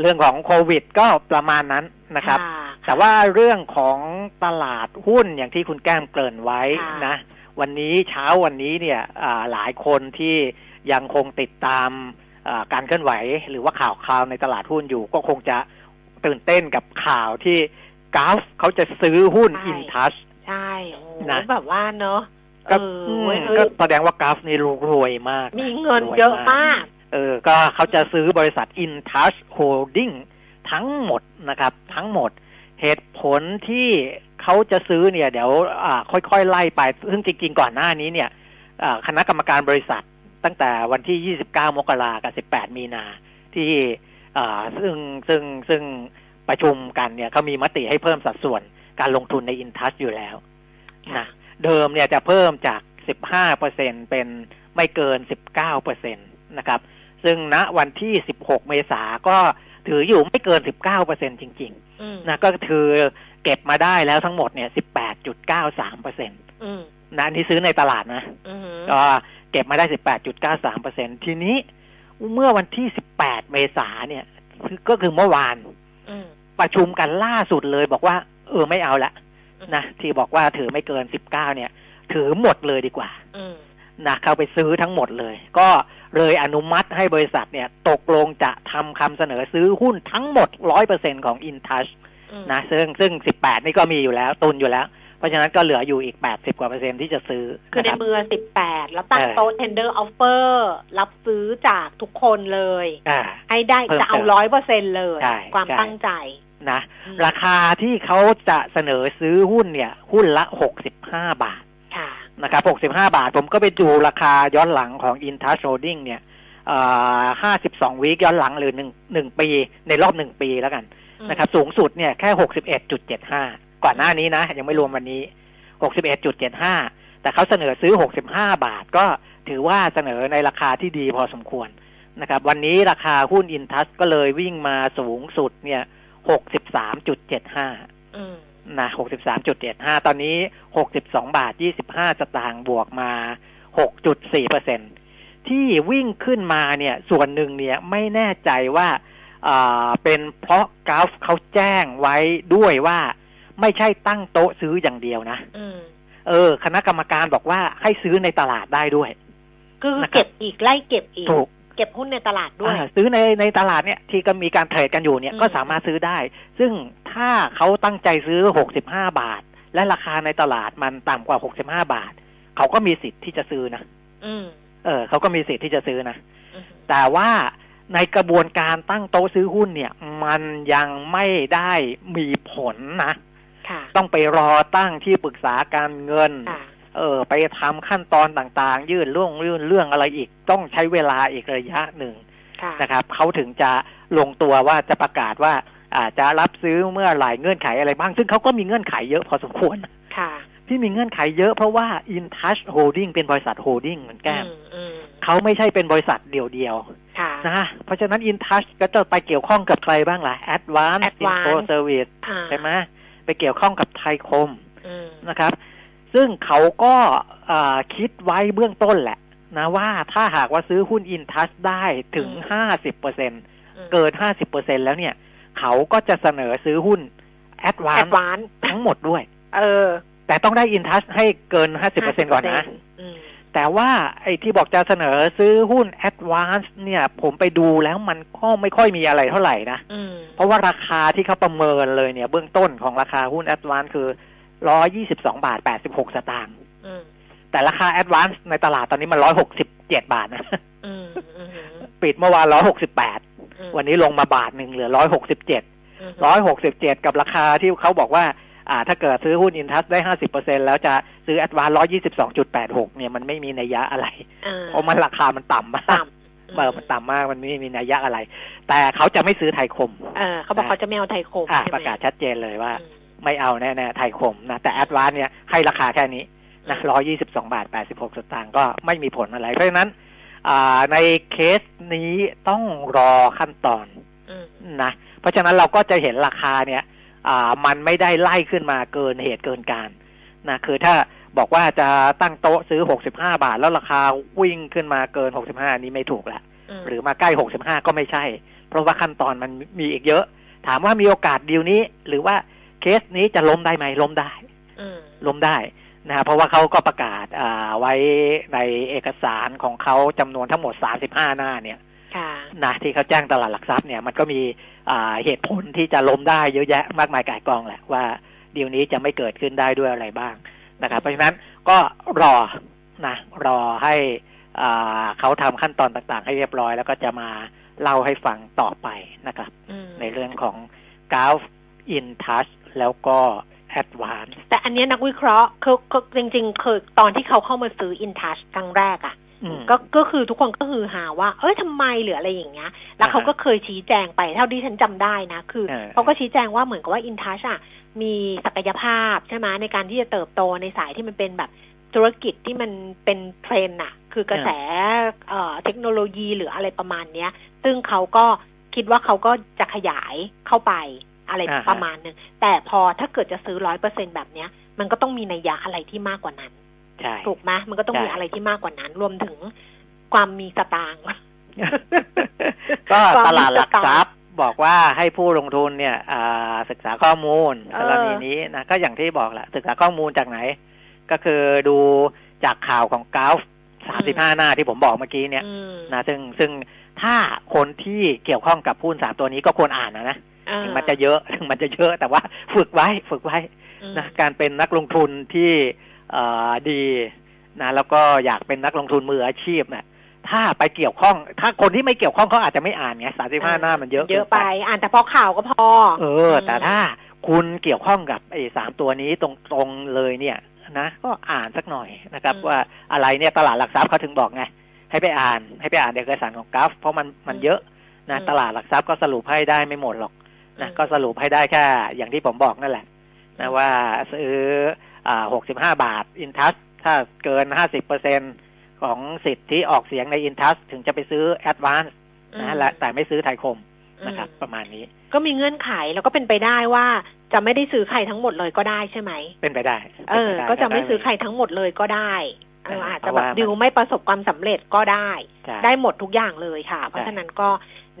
[SPEAKER 2] เรื่องของโควิดก็ประมาณนั้นนะครับ
[SPEAKER 1] ค่ะ
[SPEAKER 2] แต่ว่าเรื่องของตลาดหุ้นอย่างที่คุณแก้มเกริ่นไว้
[SPEAKER 1] ค่ะ
[SPEAKER 2] นะ วันนี้เช้าวันนี้เนี่ยอ่าหลายคนที่ยังคงติดตามอ่าการเคลื่อนไหว หรือว่าข่าวคราวในตลาดหุ้นอยู่ ก็คงจะตื่นเต้นกับข่าวที่กราฟเขาจะซื้อหุ้นอินทัช
[SPEAKER 1] ใช่โอ้โห
[SPEAKER 2] นะ
[SPEAKER 1] แบบว่าเนอะ
[SPEAKER 2] ก็
[SPEAKER 1] เออเว้ยเฮ้ย
[SPEAKER 2] ก็แสดงว่ากราฟนี่รวยมาก
[SPEAKER 1] มีเงินเยอะมาก
[SPEAKER 2] เออก็เขาจะซื้อบริษัท InTouch Holding ทั้งหมดนะครับ ทั้งหมดเหตุผลที่เขาจะซื้อเนี่ย เดี๋ยวค่อยๆ ไล่ไป ซึ่งจริงๆ ก่อนหน้านี้เนี่ยคณะกรรมการบริษัทตั้งแต่วันที่ 29 มกรากับ 18 มีนาที่ซึ่งซึ่งซึ่งประชุมกันเนี่ยเขามีมติให้เพิ่มสัดส่วนการลงทุนใน InTouch อยู่แล้วนะเดิมเนี่ยจะเพิ่มจาก 15เปอร์เซ็นเป็นไม่เกิน 19เปอร์เซ็นตนะครับ ซึ่งณวันที่ 16 เมษาก็ถืออยู่ไม่เกิน 19เปอร์เซ็นจริง
[SPEAKER 1] อืม
[SPEAKER 2] ๆนะก็คือเก็บมาได้แล้วทั้งหมดเนี่ย 18.93เปอร์เซ็นต
[SPEAKER 1] อืม
[SPEAKER 2] นะอันนี้ซื้อในตลาดนะ
[SPEAKER 1] อืม
[SPEAKER 2] ก็เก็บมาได้ 18.93เปอร์เซ็นทีนี้เมื่อวันที่ 18 เมษาเนี่ยก็คือเมื่อวาน
[SPEAKER 1] อืม
[SPEAKER 2] ประชุมกันล่าสุดเลยบอกว่า เออไม่เอาละ
[SPEAKER 1] อืม
[SPEAKER 2] นะที่บอกว่าถือไม่เกิน 19 เนี่ย ถือหมดเลยดีกว่า
[SPEAKER 1] อืม
[SPEAKER 2] นะเข้าไปซื้อทั้งหมดเลย ก็เลยอนุมัติให้บริษัทเนี่ย ตกลงจะทำคำเสนอซื้อหุ้นทั้งหมด100%ของ InTouch
[SPEAKER 1] อืม
[SPEAKER 2] นะซึ่งซึ่ง18นี่ก็มีอยู่แล้วตุนอยู่แล้ว เพราะฉะนั้นก็เหลืออยู่อีก80กว่าเปอร์เซ็นต์ที่จะซื้อ
[SPEAKER 1] คือใน
[SPEAKER 2] นะครับ
[SPEAKER 1] มือสิบแปดแล้วตั้ง
[SPEAKER 2] เออ
[SPEAKER 1] โต๊ะ tender offer รับซื้อจากทุกคนเลย
[SPEAKER 2] อ่า
[SPEAKER 1] ให้ได้
[SPEAKER 2] เพิ่ม
[SPEAKER 1] จะเอา
[SPEAKER 2] เติม
[SPEAKER 1] ร้อยเปอร์เซ็นเลย
[SPEAKER 2] ใช่
[SPEAKER 1] ความ
[SPEAKER 2] ใช่
[SPEAKER 1] ตั้งใจ
[SPEAKER 2] นะ
[SPEAKER 1] อืม
[SPEAKER 2] ราคาที่เขาจะเสนอซื้อหุ้นเนี่ย หุ้นละ65บาท
[SPEAKER 1] ค่ะ
[SPEAKER 2] นะครับ65 บาท ผมก็ไปดูราคาย้อนหลังของ InTouch Holding เนี่ยเอ่อ52วีคย้อนหลังหรือหนึ่งหนึ่งปี ในรอบหนึ่งปีแล้วกัน
[SPEAKER 1] อืม
[SPEAKER 2] นะครับ สูงสุดเนี่ยแค่61.75ก่อนหน้านี้นะ ยังไม่รวมวันนี้61.75แต่เขาเสนอซื้อ65บาท ก็ถือว่าเสนอในราคาที่ดีพอสมควรนะครับ วันนี้ราคาหุ้น Intus ก็เลยวิ่งมาสูงสุดเนี่ย63.75
[SPEAKER 1] อืม
[SPEAKER 2] นะ63.75ตอนนี้62บาท25สตางค์บวกมา6.4เปอร์เซ็นที่วิ่งขึ้นมาเนี่ย ส่วนหนึ่งเนี่ยไม่แน่ใจว่าอ่าเป็นเพราะกราฟเขาแจ้งไว้ด้วยว่า ไม่ใช่ตั้งโต๊ะซื้ออย่างเดียวนะ
[SPEAKER 1] อืม
[SPEAKER 2] เออ คณะกรรมการบอกว่าให้ซื้อในตลาดได้ด้วย
[SPEAKER 1] คือ
[SPEAKER 2] นะครับ
[SPEAKER 1] เก็บอีกไล่เก็บอีก
[SPEAKER 2] ถูก
[SPEAKER 1] เก็บหุ้นในตลาดด้วย
[SPEAKER 2] อ่าซื้อในในตลาดเนี่ยที่ก็มีการเทรดกันอยู่เนี่ย
[SPEAKER 1] อืม
[SPEAKER 2] ก็สามารถซื้อได้ ซึ่งถ้าเขาตั้งใจซื้อ65บาท และราคาในตลาดมันต่ำกว่า65บาท เขาก็มีสิทธิ์ที่จะซื้อนะ
[SPEAKER 1] อืม
[SPEAKER 2] เออเขาก็มีสิทธิ์ที่จะซื้อนะ
[SPEAKER 1] อืม
[SPEAKER 2] แต่ว่าในกระบวนการตั้งโต๊ะซื้อหุ้นเนี่ย มันยังไม่ได้มีผลนะ
[SPEAKER 1] ค่ะ
[SPEAKER 2] ต้องไปรอตั้งที่ปรึกษาการเงิน
[SPEAKER 1] ค่ะ
[SPEAKER 2] เออไปทำขั้นตอนต่างๆ ยื่นเรื่องยื่นเรื่องอะไรอีกต้องใช้เวลาอีกระยะหนึ่ง
[SPEAKER 1] ค่ะ
[SPEAKER 2] นะครับเขาถึงจะลงตัวว่าจะประกาศว่าอาจจะรับซื้อเมื่อหลายเงื่อนไขอะไรบ้าง ซึ่งเขาก็มีเงื่อนไขเยอะพอสมควร
[SPEAKER 1] ค่ะ
[SPEAKER 2] ที่มีเงื่อนไขเยอะเพราะว่า InTouch Holding เป็นบริษัทโฮดดิ้งเหมือนแก้ม
[SPEAKER 1] อืมอืม
[SPEAKER 2] เขาไม่ใช่เป็นบริษัทเดียว
[SPEAKER 1] ค่ะ
[SPEAKER 2] ๆนะเพราะฉะนั้น InTouch ก็จะไปเกี่ยวข้องกับใครบ้างล่ะ Advanced
[SPEAKER 1] Advance
[SPEAKER 2] Info Service
[SPEAKER 1] อ่า
[SPEAKER 2] ใช่ไหมไปเกี่ยวข้องกับไทยคม
[SPEAKER 1] อืม
[SPEAKER 2] นะครับ ซึ่งเขาก็อ่าคิดไว้เบื้องต้นแหละ นะว่าถ้าหากว่าซื้อหุ้น InTouch ได้ถึง
[SPEAKER 1] อืม
[SPEAKER 2] 50เปอร์เซ็น
[SPEAKER 1] อืม
[SPEAKER 2] เกิน50เปอร์เซ็นแล้วเนี่ย เขาก็จะเสนอซื้อหุ้น
[SPEAKER 1] แอ
[SPEAKER 2] Advance
[SPEAKER 1] ดวาน
[SPEAKER 2] ทั้งหมดด้วย
[SPEAKER 1] เออ
[SPEAKER 2] แต่ต้องได้ InTouch ให้เกิน50เปอร์เซ็นก่อนนะ
[SPEAKER 1] อืม
[SPEAKER 2] แต่ว่าไอ้ที่บอกจะเสนอซื้อหุ้น Advance เนี่ย ผมไปดูแล้วมันก็ไม่ค่อยมีอะไรเท่าไหร่นะ
[SPEAKER 1] อืม
[SPEAKER 2] เพราะว่าราคาที่เขาประเมินเลยเนี่ย เบื้องต้นของราคาหุ้น Advance คือ 122บาท86สตางค์
[SPEAKER 1] อืม
[SPEAKER 2] แต่ราคา Advance ในตลาดตอนนี้มัน167บาทนะ
[SPEAKER 1] อืมอืม
[SPEAKER 2] ปิดเมื่อวาน168
[SPEAKER 1] อืม
[SPEAKER 2] วันนี้ลงมาบาทหนึ่งเหลือ167
[SPEAKER 1] ม
[SPEAKER 2] ร้อยหกสิบเจ็ดกับราคาที่เขาบอกว่า อ่า ถ้าเกิดซื้อหุ้นอินทัสได้ห้าสิบเปอร์เซ็นแล้วจะซื้อแอดวานร้อยี่สิบสองจุดแปดหกเนี่ยมันไม่มีนัยยะอะไร
[SPEAKER 1] อ่า
[SPEAKER 2] เพราะมันราคามันต่ำมาก
[SPEAKER 1] ต่ำ
[SPEAKER 2] เออมันต่ำมากมันไม่มีนัยยะอะไร แต่เขาจะไม่ซื้อไทยคม
[SPEAKER 1] เออเขาบอกเขาจะไม่เอาไทยคม
[SPEAKER 2] อ่า
[SPEAKER 1] ใช่ไหม
[SPEAKER 2] ประกาศชัดเจนเลยว่า
[SPEAKER 1] อืม
[SPEAKER 2] ไม่เอาแน่ๆไทยคมนะแต่แอดวานเนี่ยให้ราคาแค่นี้นะร้อยี่สิบสองบาทแปดสิบหกสตางค์ก็ไม่มีผลอะไร เพราะฉะนั้นอ่าในเคสนี้ต้องรอขั้นตอน
[SPEAKER 1] อืม
[SPEAKER 2] นะ เพราะฉะนั้นเราก็จะเห็นราคาเนี่ยอ่ามันไม่ได้ไล่ขึ้นมาเกินเหตุเกินการนะคือถ้าบอกว่าจะตั้งโต๊ะซื้อหกสิบห้าบาท แล้วราคาวิ่งขึ้นมาเกินหกสิบห้านี้ไม่ถูกละ
[SPEAKER 1] ม
[SPEAKER 2] หรือมาใกล้หกสิบห้าก็ไม่ใช่ เพราะว่าขั้นตอนมันมีอีกเยอะ ถามว่ามีโอกาสดีลนี้หรือว่า เคสนี้จะล้มได้ไหมล้มได้
[SPEAKER 1] อืม
[SPEAKER 2] ล้มได้นะฮะเพราะว่าเขาก็ประกาศอ่าไว้ในเอกสารของเขาจำนวนทั้งหมด35หน้าเนี่ย
[SPEAKER 1] ค่ะ
[SPEAKER 2] นะที่เขาแจ้งตลาดหลักทรัพย์เนี่ยมันก็มีอ่าเหตุผลที่จะล้มได้เยอะแยะมากมายก่ายกองแหละว่าดีลนี้จะไม่เกิดขึ้นได้ด้วยอะไรบ้างนะครับเพราะฉะนั้นก็รอนะรอให้อ่าเขาทำขั้นตอนต่างๆ ให้เรียบร้อย แล้วก็จะมาเล่าให้ฟังต่อไปนะครับ
[SPEAKER 1] อืม
[SPEAKER 2] ในเรื่องของ g o l f in touch แล้วก็ advance
[SPEAKER 1] แต่อันเนี้ยนักวิเคราะห์คือคือจริงๆคือตอนที่เขาเข้ามาซื้ออินทัชครั้งแรกอะ่ะ
[SPEAKER 2] อืม
[SPEAKER 1] ก็ก็คือทุกคนก็คือหาว่า เอ้ยทำไมหรืออะไรอย่างเงี้ย แล้วเขา
[SPEAKER 2] อ่าฮะ
[SPEAKER 1] ก็เคยชี้แจงไปเท่าที่ฉันจำได้นะ คือ
[SPEAKER 2] เออ
[SPEAKER 1] เขาก็ชี้แจงว่าเหมือนกับว่าอินทัชอะมีศักยภาพใช่ไหมในการที่จะเติบโตในสายที่มันเป็นแบบธุรกิจที่มันเป็นเทรนด์อะคือกระแสเอ่อเทคโนโลยีหรืออะไรประมาณเนี้ย ซึ่งเขาก็คิดว่าเขาก็จะขยายเข้าไป อะไร
[SPEAKER 2] อ่าฮะ
[SPEAKER 1] ประมาณหนึ่งแต่พอถ้าเกิดจะซื้อร้อยเปอร์เซ็นแบบเนี้ย มันก็ต้องมีนัยยะอะไรที่มากกว่านั้น
[SPEAKER 2] ใช่
[SPEAKER 1] ถูกไหมมันก็ต้องมี
[SPEAKER 2] ใช่
[SPEAKER 1] อะไรที่มากกว่านั้น รวมถึงความมีสตางค์
[SPEAKER 2] ก็ตลาดหลัก
[SPEAKER 1] ความมีสตางค์
[SPEAKER 2] ทรัพย์บอกว่าให้ผู้ลงทุนเนี่ยอ่าศึกษาข้อมูล
[SPEAKER 1] เออก
[SPEAKER 2] รณีนี้นะก็อย่างที่บอกแหละศึกษาข้อมูลจากไหน ก็คือดูจากข่าวของกราฟสามสิบห้าหน้าที่ผมบอกเมื่อกี้เนี่ย
[SPEAKER 1] อืม
[SPEAKER 2] นะซึ่งซึ่งถ้าคนที่เกี่ยวข้องกับหุ้นสามตัวนี้ก็ควรอ่านนะนะ
[SPEAKER 1] อ่า
[SPEAKER 2] ถึงมันจะเยอะถึงมันจะเยอะแต่ว่าฝึกไว้ฝึกไว้
[SPEAKER 1] อืม
[SPEAKER 2] นะการเป็นนักลงทุนที่เอ่อดีนะแล้วก็อยากเป็นนักลงทุนมืออาชีพเนี่ยถ้าไปเกี่ยวข้อง ถ้าคนที่ไม่เกี่ยวข้องเขาอาจจะไม่อ่านไงสามสิบห้าหน้ามันเยอะ
[SPEAKER 1] เยอะ
[SPEAKER 2] กิน
[SPEAKER 1] ไป อ่านแต่พอข่าวก็พอ
[SPEAKER 2] เออ แต่ถ้าคุณเกี่ยวข้องกับไอ้สามตัวนี้ตรงๆเลยเนี่ยนะ ก็อ่านสักหน่อยนะครับ
[SPEAKER 1] อืม
[SPEAKER 2] ว่าอะไรเนี่ยตลาดหลักทรัพย์เขาถึงบอกไงให้ไปอ่าน ให้ไปอ่านเอกสารของกราฟเพราะมันมันเยอะนะ
[SPEAKER 1] อืม
[SPEAKER 2] ตลาดหลักทรัพย์ก็สรุปให้ได้ไม่หมดหรอก นะ
[SPEAKER 1] อืม
[SPEAKER 2] ก็สรุปให้ได้แค่อย่างที่ผมบอกนั่นแหละนะว่าซื้ออ่าหกสิบห้าบาทอินทัสถ้าเกินห้าสิบเปอร์เซ็นต์ของสิทธิ์ที่ออกเสียงในอินทัสถึงจะไปซื้อ ADVANC นะและแต่ไม่ซื้อไทยคมนะครับ
[SPEAKER 1] อืม
[SPEAKER 2] ประมาณนี้
[SPEAKER 1] ก็มีเงื่อนไขแล้วก็เป็นไปได้ว่าจะไม่ได้ซื้อใครทั้งหมดเลยก็ได้ใช่ไหม
[SPEAKER 2] เป็นไปได้
[SPEAKER 1] เออ
[SPEAKER 2] ป็นไปได้
[SPEAKER 1] ก็จะไม่ได้ซื้อใครทั้งหมดเลยก็ได้เออ
[SPEAKER 2] ใช่
[SPEAKER 1] อาจจะ
[SPEAKER 2] เพ
[SPEAKER 1] จะ
[SPEAKER 2] ราะ
[SPEAKER 1] แบบ
[SPEAKER 2] ว่า
[SPEAKER 1] ดิไม่ประสบความสำเร็จก็ได้
[SPEAKER 2] ใช่
[SPEAKER 1] ได้หมดทุกอย่างเลยค่ะ เพราะฉะนั้นก็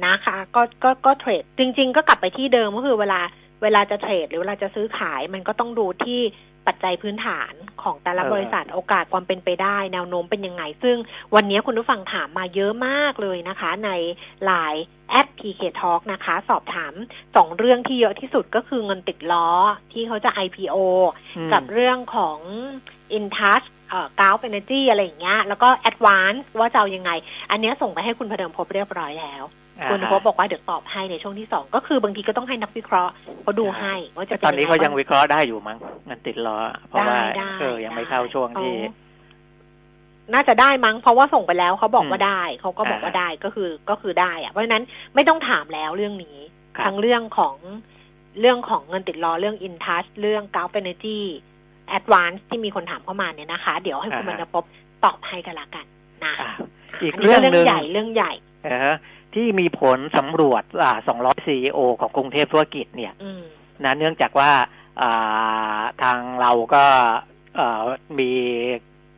[SPEAKER 1] นะคะ ก็ก็ก็ trade จริง ๆ ก็กลับไปที่เดิมก็คือเวลาเวลาจะ trade หรือเวลาจะซื้อขายมันก็ต้องดูที่ปัจจัยพื้นฐานของแต่ละบริษัทโอกาสความเป็นไปได้ แนวโน้มเป็นยังไง ซึ่งวันนี้คุณผู้ฟังถามมาเยอะมากเลยนะคะ ในไลน์แอด PK Talk นะคะ สอบถามสองเรื่องที่เยอะที่สุดก็คือเงินติดล้อที่เขาจะ IPO
[SPEAKER 2] อืม
[SPEAKER 1] กับเรื่องของ InTouch เอ่อ g a l f Energy อะไรอย่างเงี้ยแล้วก็ Advance ว่าจะเอายังไง อันเนี้ยส่งไปให้คุณพเดิมพบเรียบร้อยแล้ว
[SPEAKER 2] อ่า
[SPEAKER 1] คุณพบบอกว่าเดี๋ยวตอบให้ในช่วงที่สองก็คือบางทีก็ต้องให้นักวิเคราะห์เขาดูให้ว่าจะ
[SPEAKER 2] แต่ตอนนี้ก็
[SPEAKER 1] เป็
[SPEAKER 2] ยังวิเคราะห์ได้อยู่มั้งมันติดล้อเพราะว่า
[SPEAKER 1] ได้ได้
[SPEAKER 2] เออยังไม่เข้าช่วงที่
[SPEAKER 1] เขาน่าจะได้มั้งเพราะว่าส่งไปแล้วเขาบอกว่า
[SPEAKER 2] อืม
[SPEAKER 1] ได้เขาก็บอก
[SPEAKER 2] อ่า
[SPEAKER 1] ว่าได้ก็คือก็คือได้อะเพราะฉะนั้นไม่ต้องถามแล้วเรื่องนี้
[SPEAKER 2] ครับ
[SPEAKER 1] ทั้งเรื่องของเรื่องของเงินติดล้อเรื่อง InTouch เรื่อง g a l f Energy Advance ที่มีคนถามเข้ามาเนี่ยนะคะ เดี๋ยวให้คุณบรรณพบตอบให้กันละกันนะ
[SPEAKER 2] อ่าอีก
[SPEAKER 1] นนี้
[SPEAKER 2] เรื่องหนึ่ง
[SPEAKER 1] ใหญ่เรื่องใหญ่
[SPEAKER 2] นะฮะ ที่มีผลสำรวจอ่า200 CEO ของกรุงเทพธุรกิจเนี่ย
[SPEAKER 1] อืม
[SPEAKER 2] นะเนื่องจากว่าอ่าทางเราก็เอ่อมี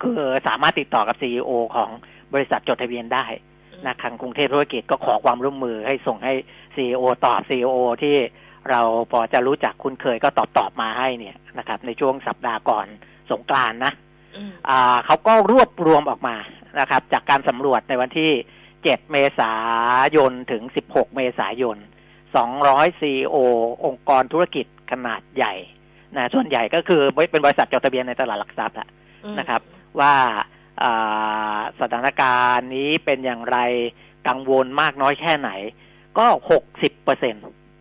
[SPEAKER 2] คือสามารถติดต่อกับ CEO ของบริษัทจดทะเบียนได้นะทางกรุงเทพธุรกิจก็ขอความร่วมมือให้ส่งให้ CEO ตอบ CEO ที่เราพอจะรู้จักคุ้นเคยก็ตอบตอบมาให้เนี่ยนะครับ ในช่วงสัปดาห์ก่อนสงกรานต์นะ
[SPEAKER 1] อืม
[SPEAKER 2] อ่าเขาก็รวบรวมออกมานะครับ จากการสำรวจในวันที่ 7 เมษายนถึง 16 เมษายน 200 CEO องค์กรธุรกิจขนาดใหญ่นะส่วนใหญ่ก็คือเป็นบริษัทจดทะเบียนในตลาดหลักทรัพย์อะนะครับว่าอ่าสถานการณ์นี้เป็นอย่างไรกังวลมากน้อยแค่ไหน ก็60เปอร์เซ็นต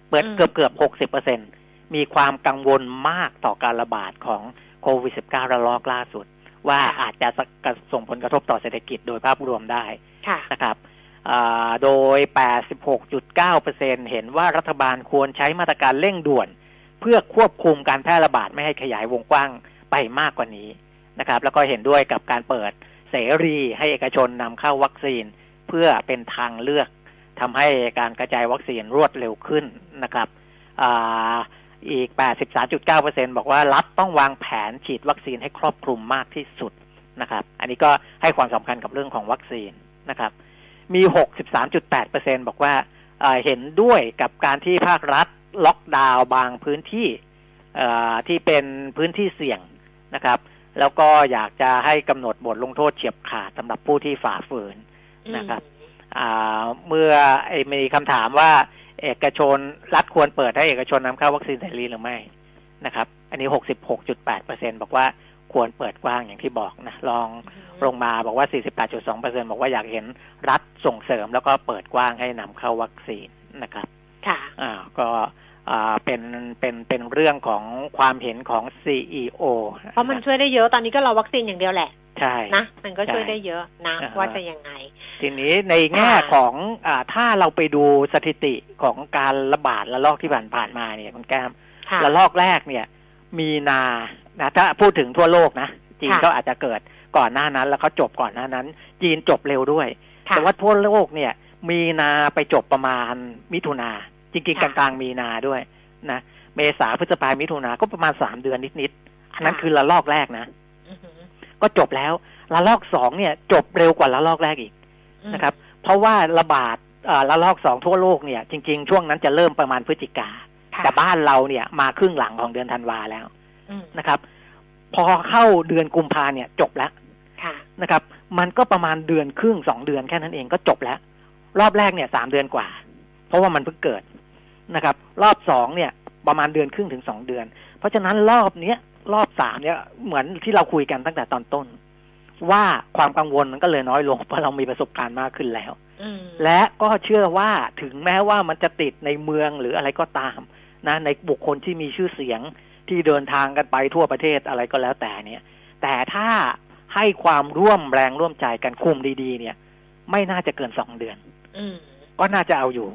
[SPEAKER 2] เปิด
[SPEAKER 1] อืม
[SPEAKER 2] เกือบเกือบหกสิบเปอร์เซ็นมีความกังวลมากต่อการระบาดของโควิด -19 ระลอกล่าสุด ว่าอาจจะส่งผลกระทบต่อเศรษฐกิจโดยภาพรวมได้
[SPEAKER 1] ค่ะ
[SPEAKER 2] นะครับอ่า โดย 86.9%เห็นว่ารัฐบาลควรใช้มาตรการเร่งด่วน เพื่อควบคุมการแพร่ระบาดไม่ให้ขยายวงกว้างไปมากกว่านี้นะครับ แล้วก็เห็นด้วยกับการเปิดเสรีให้เอกชนนำเข้าวัคซีนเพื่อเป็นทางเลือกทำให้การกระจายวัคซีนรวดเร็วขึ้นนะครับออีก 83.9%บอกว่ารัฐต้องวางแผนฉีดวัคซีนให้ครอบคลุมมากที่สุดนะครับ อันนี้ก็ให้ความสำคัญกับเรื่องของวัคซีนนะครับ มี63.8%บอกว่าเอ่อเห็นด้วยกับการที่ภาครัฐล็อกดาวน์บางพื้นที่เอ่อที่เป็นพื้นที่เสี่ยงนะครับ แล้วก็อยากจะให้กำหนดบทลงโทษเฉียบขาดสำหรับผู้ที่ฝ่าฝืนนะครับอ่าเมื่อไอ้มีคำถามว่าเอกชนรัฐควรเปิดให้เอกชนนำเข้าวัคซีนเสรีหรือไม่นะครับ อันนี้66.8เปอร์เซ็นบอกว่าควรเปิดกว้างอย่างที่บอกนะลอง ลงมาบอกว่า 48.2เปอร์เซ็นบอกว่าอยากเห็นรัฐส่งเสริมแล้วก็เปิดกว้างให้นำเข้าวัคซีนนะครับ
[SPEAKER 1] ค่ะ
[SPEAKER 2] อ่าก็อ่าเป็นเป็นเป็นเรื่องของความเห็นของ CEO
[SPEAKER 1] เพราะมันช่วยได้เยอะตอนนี้ก็รอวัคซีนอย่างเดียวแหละ
[SPEAKER 2] ใช่
[SPEAKER 1] นะ มันก็ช่วยได้เยอะนะ
[SPEAKER 2] อ่าฮะ
[SPEAKER 1] ว่าจะยังไง
[SPEAKER 2] ทีนี้ในแง่
[SPEAKER 1] ค่ะ
[SPEAKER 2] ของอาถ้าเราไปดูสถิติของการระบาดระลอกที่ผ่านผ่านๆมาเนี่ยคุณแก้ม
[SPEAKER 1] ค่ะ
[SPEAKER 2] ระลอกแรกเนี่ย มีนานะถ้าพูดถึงทั่วโลกนะจีน
[SPEAKER 1] ค่ะ
[SPEAKER 2] ก็อาจจะเกิด ก่อนหน้านั้น แล้วเขาจบก่อนหน้านั้น จีนจบเร็วด้วย
[SPEAKER 1] ค่ะ
[SPEAKER 2] แต่ว่าทั่วโลกเนี่ย มีนาไปจบประมาณมิถุนาจริงๆก
[SPEAKER 1] ค่ะ
[SPEAKER 2] ลางๆมีนาด้วยนะเมษาพฤษภามิถุนาก็ประมาณสามเดือนนิดๆอันนั้น
[SPEAKER 1] ค่ะ
[SPEAKER 2] คือระลอกแรกนะ
[SPEAKER 1] อือหือ
[SPEAKER 2] ก็จบแล้วระลอกสองเนี่ย จบเร็วกว่าระลอกแรกอีกนะครับ เพราะว่าระบาดเอ่อระลอกสองทั่วโลกเนี่ย จริง ๆ ช่วงนั้นจะเริ่มประมาณพฤศจิกา
[SPEAKER 1] ค่ะ
[SPEAKER 2] แต่บ้านเราเนี่ยมาครึ่งหลังของเดือนธันวาแล้ว
[SPEAKER 1] อืม
[SPEAKER 2] นะครับ พอเข้าเดือนกุมภาเนี่ย จบแล้ว
[SPEAKER 1] ค่ะ
[SPEAKER 2] นะครับ มันก็ประมาณเดือนครึ่งสองเดือนแค่นั้นเองก็จบแล้ว รอบแรกเนี่ยสามเดือนกว่า เพราะว่ามันเพิ่งเกิดนะครับ รอบสองเนี่ยประมาณเดือนครึ่งถึงสองเดือน เพราะฉะนั้นรอบเนี้ยรอบสามเนี่ยเหมือนที่เราคุยกันตั้งแต่ตอนต้น ว่าความกังวลมันก็เลยน้อยลงเพราะเรามีประสบการณ์มากขึ้นแล้ว
[SPEAKER 1] อืม
[SPEAKER 2] และก็เชื่อว่าถึงแม้ว่ามันจะติดในเมืองหรืออะไรก็ตาม นะ ในบุคคลที่มีชื่อเสียงที่เดินทางกันไปทั่วประเทศอะไรก็แล้วแต่เนี่ย แต่ถ้า ให้ความร่วมแรงร่วมใจกันคุมดี ๆ เนี่ย ไม่น่าจะเกินสองเดือน
[SPEAKER 1] อืม
[SPEAKER 2] ก็น่าจะเอาอยู่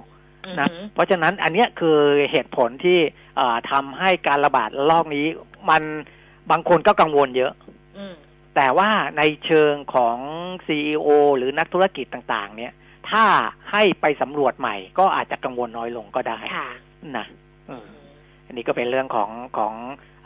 [SPEAKER 2] นะ
[SPEAKER 1] อือหือ
[SPEAKER 2] เพราะฉะนั้นอันเนี้ยคือเหตุผลที่เอ่อทำให้การระบาดรอบนี้ มันบางคนก็กังวลเยอะ
[SPEAKER 1] อืม
[SPEAKER 2] แต่ว่าในเชิงของซีอหรือนักธุรกิจต่าง ๆ เนี่ย ถ้าให้ไปสำรวจใหม่ ก็อาจจะกังวลน้อยลงก็ได้
[SPEAKER 1] ค่ะ
[SPEAKER 2] นะอืมอันนี้ก็เป็นเรื่องของของ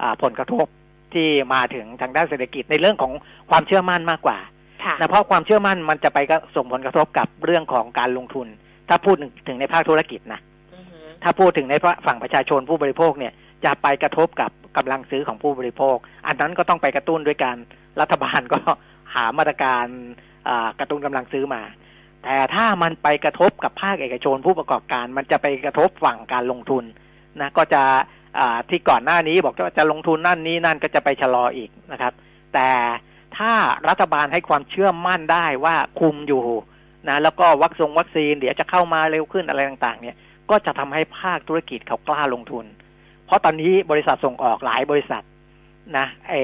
[SPEAKER 2] อาผลกระทบ ที่มาถึงทางด้านเศรษฐกิจในเรื่องของความเชื่อมั่นมากกว่า
[SPEAKER 1] ค่ะ
[SPEAKER 2] นะเพราะความเชื่อมั่นมันจะไปก็ส่งผลกระทบกับเรื่องของการลงทุน ถ้าพูดถึงในภาคธุรกิจนะ
[SPEAKER 1] อือหือ
[SPEAKER 2] ถ้าพูดถึงในฝั่งประชาชนผู้บริโภคเนี่ยจะไปกระทบกับกำลังซื้อของผู้บริโภค อันนั้นก็ต้องไปกระตุ้นด้วยการรัฐบาลก็หามาตรการอ่ากระตุ้นกำลังซื้อมา แต่ถ้ามันไปกระทบกับภาคเอกชนผู้ประกอบการ มันจะไปกระทบฝั่งการลงทุนนะก็จะอ่า ที่ก่อนหน้านี้บอกว่าจะลงทุนนั่นนี้นั่นก็จะไปชะลออีกนะครับ แต่ถ้ารัฐบาลให้ความเชื่อมั่นได้ว่าคุมอยู่นะแล้วก็วัคซงวัคซีนเดี๋ยวจะเข้ามาเร็วขึ้นอะไรต่างๆ เนี่ย ก็จะทำให้ภาคธุรกิจเขากล้าลงทุน เพราะตอนนี้บริษัทส่งออกหลายบริษัทนะไอ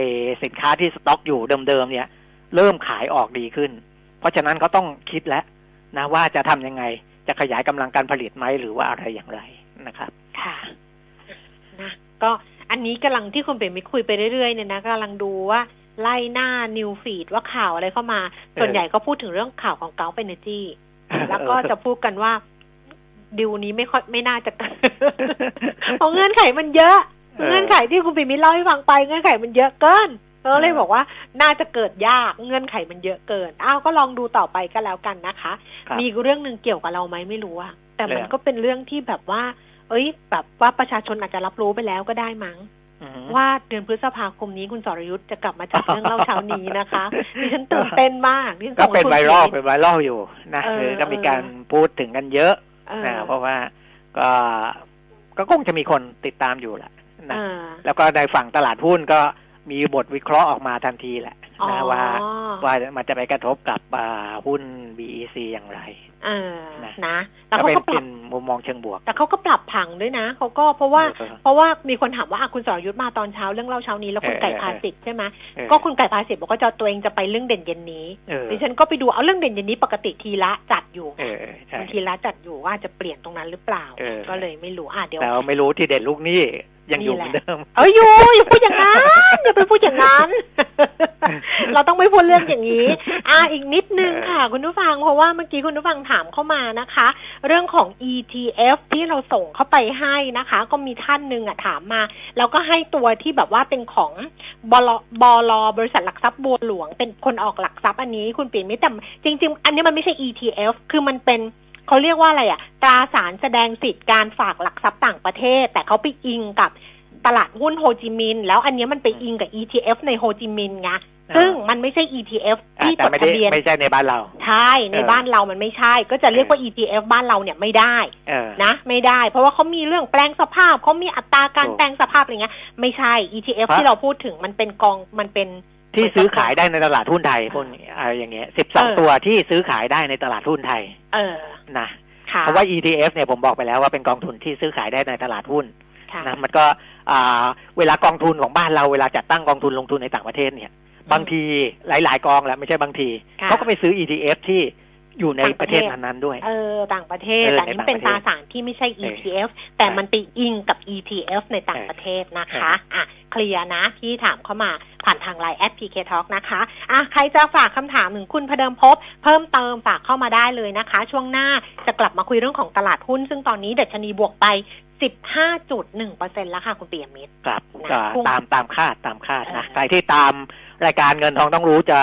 [SPEAKER 2] สินค้าที่สต็อกอยู่เดิมๆเนี่ย เริ่มขายออกดีขึ้น เพราะฉะนั้นเขาต้องคิดแล้วนะว่าจะทำยังไงจะขยายกำลังการผลิตไหมหรือว่าอะไรอย่างไรนะครับ
[SPEAKER 1] ค่ะ ก็อันนี้กำลังที่คุณเป็นมิตรคุยไปเรื่อยๆเนี่ยนะกำลังดูว่าไล่หน้านิวฟีดว่าข่าวอะไรเข้ามา ส่วนใหญ่ก็พูดถึงเรื่องข่าวของเกาเ e เนจีแล้วก็จะพูดกันว่าดิวนี้ไม่ค่อยไม่น่าจะเกิดเพราะเงื่อนไขมันเยอะ
[SPEAKER 2] เออ
[SPEAKER 1] เงื่อนไขที่คุณปิมิตรเล่าให้ฟังไปเงื่อนไขมันเยอะเกินก็เลยบอกว่าน่าจะเกิดยากเงื่อนไขมันเยอะเกินอ้าวก็ลองดูต่อไปก็แล้วกันนะคะ
[SPEAKER 2] ครับ
[SPEAKER 1] มีเรื่องหนึ่งเกี่ยวกับเราไหมไม่รู้อะแต่มัน
[SPEAKER 2] เรื่อง
[SPEAKER 1] ก็เป็นเรื่องที่แบบว่า เอ้ย แบบว่าประชาชนอาจจะรับรู้ไปแล้วก็ได้มั้ง
[SPEAKER 2] อือฮึ
[SPEAKER 1] ว่าเดือนพฤษภาคมนี้คุณสรยุทธ์จะกลับมาจัดเรื่องเล่าเช้านี้นะคะดิฉันตื่นเต้นมากดิฉัน
[SPEAKER 2] ก็
[SPEAKER 1] ส่ง
[SPEAKER 2] เป็น
[SPEAKER 1] ให้คุณ
[SPEAKER 2] ไวรัล
[SPEAKER 1] พี
[SPEAKER 2] เป็นไวรัลอยู่นะ
[SPEAKER 1] เออ
[SPEAKER 2] คือก็มีการ
[SPEAKER 1] เออ
[SPEAKER 2] พูดถึงกันเยอะ
[SPEAKER 1] เออ
[SPEAKER 2] นะเพราะว่าก็ก็คงจะมีคนติดตามอยู่แหละนะ
[SPEAKER 1] เออ
[SPEAKER 2] แล้วก็ในฝั่งตลาดหุ้นก็มีบทวิเคราะห์ออกมาทันทีแหละ
[SPEAKER 1] อ๋อ
[SPEAKER 2] นะว่าว่ามันจะไปกระทบกับอ่าหุ้น BEC อย่างไร
[SPEAKER 1] เออ
[SPEAKER 2] นะ
[SPEAKER 1] นะแล้ว
[SPEAKER 2] ก็
[SPEAKER 1] เขา
[SPEAKER 2] เป็น
[SPEAKER 1] ก็ป
[SPEAKER 2] เป็
[SPEAKER 1] รับ
[SPEAKER 2] นมุมมองเชิงบวก
[SPEAKER 1] แต่เขาก็ปรับผังด้วยนะเขาก็เพราะว่า
[SPEAKER 2] เออ
[SPEAKER 1] เพราะว่ามีคนถามว่าอะคุณสรยุทธมาตอนเช้าเรื่องเล่าเช้านี้แล้วคุณ
[SPEAKER 2] เออ
[SPEAKER 1] ไก่
[SPEAKER 2] เออ
[SPEAKER 1] พาสิทธิ์ใช่ไหม
[SPEAKER 2] เออ
[SPEAKER 1] ก็คุณไก่พาสิทธิ์บอกว่าจะตัวเองจะไปเรื่องเด่นเย็นนี้
[SPEAKER 2] เออ
[SPEAKER 1] ดิฉันก็ไปดูเอาเรื่องเด่นเย็นนี้ปกติทีละจัดอยู่
[SPEAKER 2] เออใช่
[SPEAKER 1] บางทีละจัดอยู่ว่าจะเปลี่ยนตรงนั้นหรือเปล่า
[SPEAKER 2] เออ
[SPEAKER 1] ก็เลยไม่รู้อะเดี๋ยว
[SPEAKER 2] แต่ไม่รู้ที่เด่นลูกหนี่ยังอยู่
[SPEAKER 1] นี่
[SPEAKER 2] เห
[SPEAKER 1] แห
[SPEAKER 2] มื
[SPEAKER 1] ละ
[SPEAKER 2] อนเดิม
[SPEAKER 1] เอ้ยอยู่อย่าพูดอย่างนั้นอย่าไปพูดอย่างนั้น เราต้องไม่พูดเรื่องอย่างนี้ อ่าอีกนิดนึงค่ะ คุณผู้ฟังเพราะว่าเมื่อกี้คุณผู้ฟังถามเข้ามานะคะ เรื่องของ ETF ที่เราส่งเข้าไปให้นะคะ ก็มีท่านหนึ่งอะถามมาแล้วก็ให้ตัวที่แบบว่าเป็นของบลบลบริษัทหลักทรัพย์บัวหลวง เป็นคนออกหลักทรัพย์อันนี้คุณปีไม่แต่จริง ๆ อันนี้มันไม่ใช่ ETF คือมันเป็นเขาเรียกว่าอะไรอะตราสารแสดงสิทธิ์การฝากหลักทรัพย์ต่างประเทศ แต่เขาไปอิงกับ ตลาดหุ้นโฮจิมินห์แล้วอันเนี้ยมันไปอิงกับ ETF ในโฮจิมินห์ไงซึ่งมันไม่ใช่ ETF
[SPEAKER 2] อะ
[SPEAKER 1] ที่
[SPEAKER 2] แต่
[SPEAKER 1] จด
[SPEAKER 2] ไม่
[SPEAKER 1] ทะ
[SPEAKER 2] ได้
[SPEAKER 1] เบียน
[SPEAKER 2] ไม่ใช่ในบ้านเรา
[SPEAKER 1] ใช่ใน
[SPEAKER 2] เออ
[SPEAKER 1] บ้านเรามันไม่ใช่ ก็จะเรียกว่า ETF บ้านเราเนี่ยไม่ได้
[SPEAKER 2] เออ
[SPEAKER 1] นะ ไม่ได้ เพราะว่าเขามีเรื่องแปลงสภาพเขามีอัตราการ
[SPEAKER 2] ถูก
[SPEAKER 1] แปลงสภาพอะไรเงี้ยไม่ใช่ ETF
[SPEAKER 2] เพราะ
[SPEAKER 1] ที่เราพูดถึงมันเป็นกองมันเป็น
[SPEAKER 2] ที่ซื้อขายได้ในตลาดหุ้นไทยพวกนี้อะไรอย่างเงี้ยสิบสอง
[SPEAKER 1] เออ
[SPEAKER 2] ตัวที่ซื้อขายได้ในตลาดหุ้นไทย
[SPEAKER 1] เออ
[SPEAKER 2] นะ
[SPEAKER 1] ค่ะ
[SPEAKER 2] เพราะว่า ETF เนี่ยผมบอกไปแล้วว่าเป็นกองทุนที่ซื้อขายได้ในตลาดหุ้น
[SPEAKER 1] ค่ะ
[SPEAKER 2] นะมันก็อ่า เวลากองทุนของบ้านเราเวลาจัดตั้งกองทุนลงทุนในต่างประเทศเนี่ย บางทีหลาย ๆ กองแหละไม่ใช่บางที
[SPEAKER 1] ค่ะ
[SPEAKER 2] เขาก็ไปซื้อ ETF ที่อยู่ใน
[SPEAKER 1] ต่าง
[SPEAKER 2] ป
[SPEAKER 1] ประระ
[SPEAKER 2] เท
[SPEAKER 1] เท
[SPEAKER 2] ศ
[SPEAKER 1] ศ
[SPEAKER 2] นั้นๆด้วย
[SPEAKER 1] เออ ต่างประเทศ
[SPEAKER 2] เออ
[SPEAKER 1] แต่อันนี้
[SPEAKER 2] ใน
[SPEAKER 1] เป็นต่า
[SPEAKER 2] งประเทศ
[SPEAKER 1] ราสารที่ไม่ใช่
[SPEAKER 2] เออ
[SPEAKER 1] ETF แต่มันไปอิงกับ ETF ในต่าง
[SPEAKER 2] เออ
[SPEAKER 1] ประเทศนะคะ อะ clear นะที่ถามเข้ามาผ่านทางไลน์แอด PK Talk นะคะ อะ ใครจะฝากคำถามถึงคุณพเดิมพบ เพิ่มเติมฝากเข้ามาได้เลยนะคะ ช่วงหน้าจะกลับมาคุยเรื่องของตลาดหุ้น ซึ่งตอนนี้ดัชนีบวกไป 15.1%แล้วค่ะคุณปียมิตร
[SPEAKER 2] ครับ
[SPEAKER 1] นะ
[SPEAKER 2] ก็
[SPEAKER 1] พุ่ง
[SPEAKER 2] ตามตามคาดตามคาดนะ
[SPEAKER 1] เออ
[SPEAKER 2] ใครที่ตามรายการเงินทองต้องรู้จะ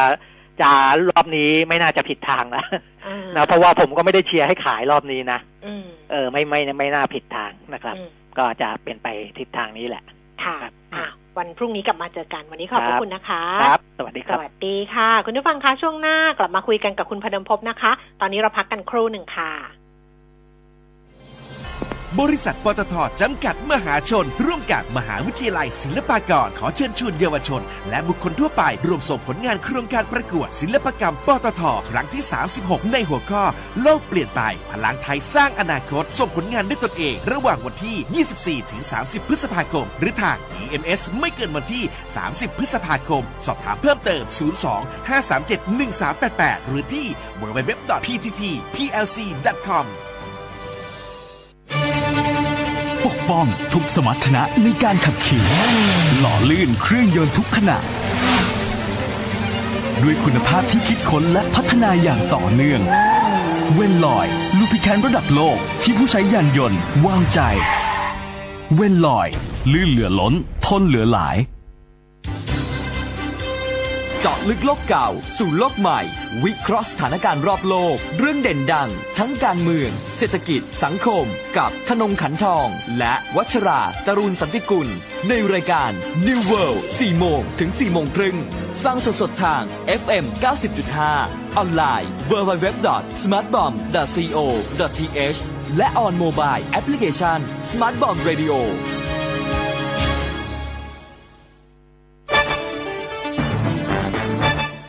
[SPEAKER 2] จะรอบนี้ไม่น่าจะผิดทางนะ
[SPEAKER 1] เออ
[SPEAKER 2] นะเพราะว่าผมก็ไม่ได้เชียร์ให้ขายรอบนี้นะ
[SPEAKER 1] อืม
[SPEAKER 2] เออ ไม่ไม่ไม่น่าผิดทางนะครับ
[SPEAKER 1] อืม
[SPEAKER 2] ก็จะเป็นไปทิศทางนี้แหละ
[SPEAKER 1] ค่ะ
[SPEAKER 2] ครับ
[SPEAKER 1] อะวันพรุ่งนี้กลับมาเจอกันวันนี้ขอบพ
[SPEAKER 2] ครั
[SPEAKER 1] ระ
[SPEAKER 2] บ
[SPEAKER 1] คุณนะคะ
[SPEAKER 2] ครับ สวัสดี
[SPEAKER 1] ส
[SPEAKER 2] ครับ
[SPEAKER 1] วัสดีค่ะ คุณผู้ฟังคะช่วงหน้ากลับมาคุยกันกับคุณพเดิมพบนะคะ ตอนนี้เราพักกันครู่หนึ่งค่ะ
[SPEAKER 3] บริษัทปตทจำกัดมหาชน ร่วมกับมหาวิทยาลัยศิลปากร ขอเชิญชวนเยาวชน และบุคคลทั่วไป ร่วมส่งผลงานโครงการประกวด ศิลปกรรมปตทครั้งที่ 36 ในหัวข้อ โลกเปลี่ยนไป พลังไทยสร้างอนาคต ส่งผลงานด้วยตนเอง ระหว่างวันที่ 24 ถึง 30 พฤษภาคม หรือทาง EMS ไม่เกินวันที่ 30 พฤษภาคม สอบถามเพิ่มเติม 02 537 1388 หรือที่ www.pttplc.com
[SPEAKER 4] ปกป้องทุกสมรรถนะในการขับขี่ หล่อลื่นเครื่องยนต์ทุกขณะ ด้วยคุณภาพที่คิดค้นและพัฒนาอย่างต่อเนื่อง เวนลอยลูพิแคนระดับโลกที่ผู้ใช้ยานยนต์วางใจ เวนลอย ลื่นเหลือล้น ทนเหลือหลาย เจาะลึกโลกเก่า สู่โลกใหม่ วิเคราะห์สถานการณ์รอบโลก เรื่องเด่นดัง ทั้งการเมือง เศรษฐกิจ สังคม กับธนงขันทอง และวัชราจรูนสันติกุล ในรายการ New World 4โมงถึง4โมงครึ่งฟังสดๆทาง FM 90.5 ออนไลน์ www.smartbomb.co.th และ on mobile application Smart Bomb Radio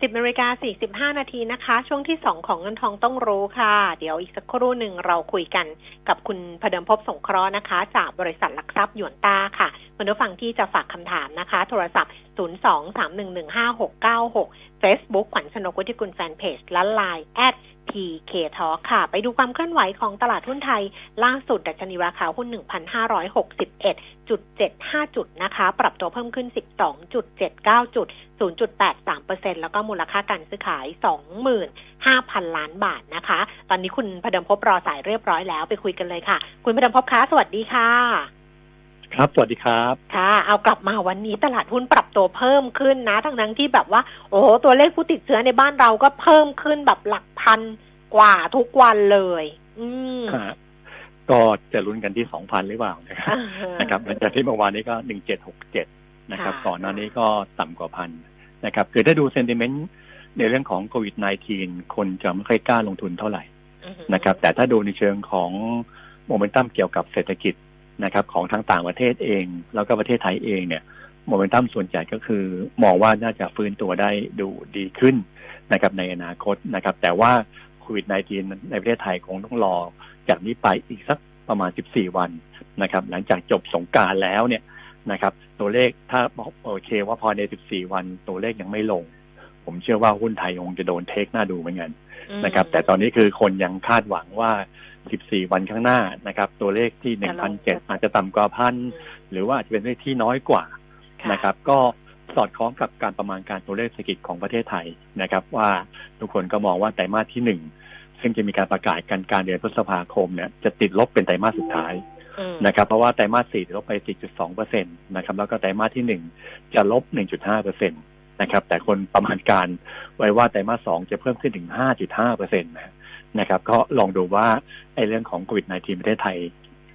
[SPEAKER 1] 10นาฬิกา45นาทีนะคะ ช่วงที่2ของเงินทองต้องรู้ค่ะ เดี๋ยวอีกสักครู่หนึ่งเราคุยกันกับคุณพเดิมพบสงเคราะห์นะคะ จากบริษัทหลักทรัพย์หยวนต้าค่ะคุณผู้ฟังที่จะฝากคำถามนะคะ โทรศัพท์ 023115696 Facebook ขวัญชนกวุฒิกุลแฟนเพจและ Line at PK Talk ค่ะ ไปดูความเคลื่อนไหวของตลาดหุ้นไทย ล่าสุดดัชนีราคาหุ้น 1,561.75 จุดนะคะ ปรับตัวเพิ่มขึ้น 12.79 จุด 0.83%แล้วก็มูลค่าการซื้อขาย 25,000 ล้านบาทนะคะ ตอนนี้คุณพเดมพบรอสายเรียบร้อยแล้วไปคุยกันเลยค่ะ คุณพเดมพบคะสวัสดีค่ะ
[SPEAKER 5] ครับสวัสดีครับ
[SPEAKER 1] ค่ะเอากลับมาวันนี้ตลาดหุ้นปรับตัวเพิ่มขึ้นนะ ทั้งนั้นที่แบบว่า โอ้โหตัวเลขผู้ติดเชื้อในบ้านเราก็เพิ่มขึ้นแบบหลักพันกว่าทุกวันเลย อืม
[SPEAKER 5] ก็จะลุ้นกันที่สองพันหรือเปล่านะครับ
[SPEAKER 1] อ่าฮะ
[SPEAKER 5] นะครับหลังจากที่เมื่อวานนี้ก็หนึ่งเจ็ดหกเจ็ดนะครับ
[SPEAKER 1] ค่ะ
[SPEAKER 5] ก่อนหน้านี้ก็ต่ำกว่าพันนะครับคือถ้าดูเซนติเมนต์ในเรื่องของโควิด -19 คนจะไม่ค่อยกล้าลงทุนเท่าไหร่
[SPEAKER 1] อือฮึ
[SPEAKER 5] นะครับ แต่ถ้าดูในเชิงของโมเมนตัมเกี่ยวกับเศรษฐกิจ นะครับของทางต่างประเทศเอง แล้วก็ประเทศไทยเองเนี่ยโมเมนตัมส่วนใหญ่ก็คือมองว่าน่าจะฟื้นตัวได้ดูดีขึ้นนะครับในอนาคตนะครับ แต่ว่าโควิด -19 ในประเทศไทยคงต้องรอจากนี้ไปอีกสักประมาณ 14 วันนะครับ หลังจากจบสงกรารแล้วเนี่ยนะครับ ตัวเลขถ้าโอเคว่าพอใน 14 วันตัวเลขยังไม่ลง ผมเชื่อว่าหุ้นไทยคงจะโดนเทคหน้าดูเหมือนกันนะครับ แต่ตอนนี้คือคนยังคาดหวังว่า 14 วันข้างหน้านะครับ ตัวเลขที่1,700อาจจะต่ำกว่าพันหรือว่าอาจจะเป็นเลขที่น้อยกว่า
[SPEAKER 1] ค่ะ
[SPEAKER 5] นะครับ ก็สอดคล้องกับการประมาณการตัวเลขเศรษฐกิจของประเทศไทยนะครับ ว่าทุกคนก็มองว่าไตรมาสที่หนึ่งซึ่งจะมีการประกาศกันกลารเดือนพฤษภาคมเนี่ยจะติดลบเป็นไตรมาสสุดท้าย
[SPEAKER 1] อืม
[SPEAKER 5] นะครับเพราะว่าไตรมาสสี่ติดลบไป 4.2เปอร์เซ็นตนะครับแล้วก็ไตรมาสที่หนึ่งจะลบ 1.5เปอร์เซ็นตนะครับแต่คนประมาณการไว้ว่าไตรมาสสองจะเพิ่มขึ้นถึง 5.5เปอร์เซ็นตนะ นะครับก็ลองดูว่าไอ้เรื่องของโควิด -19 ประเทศไทย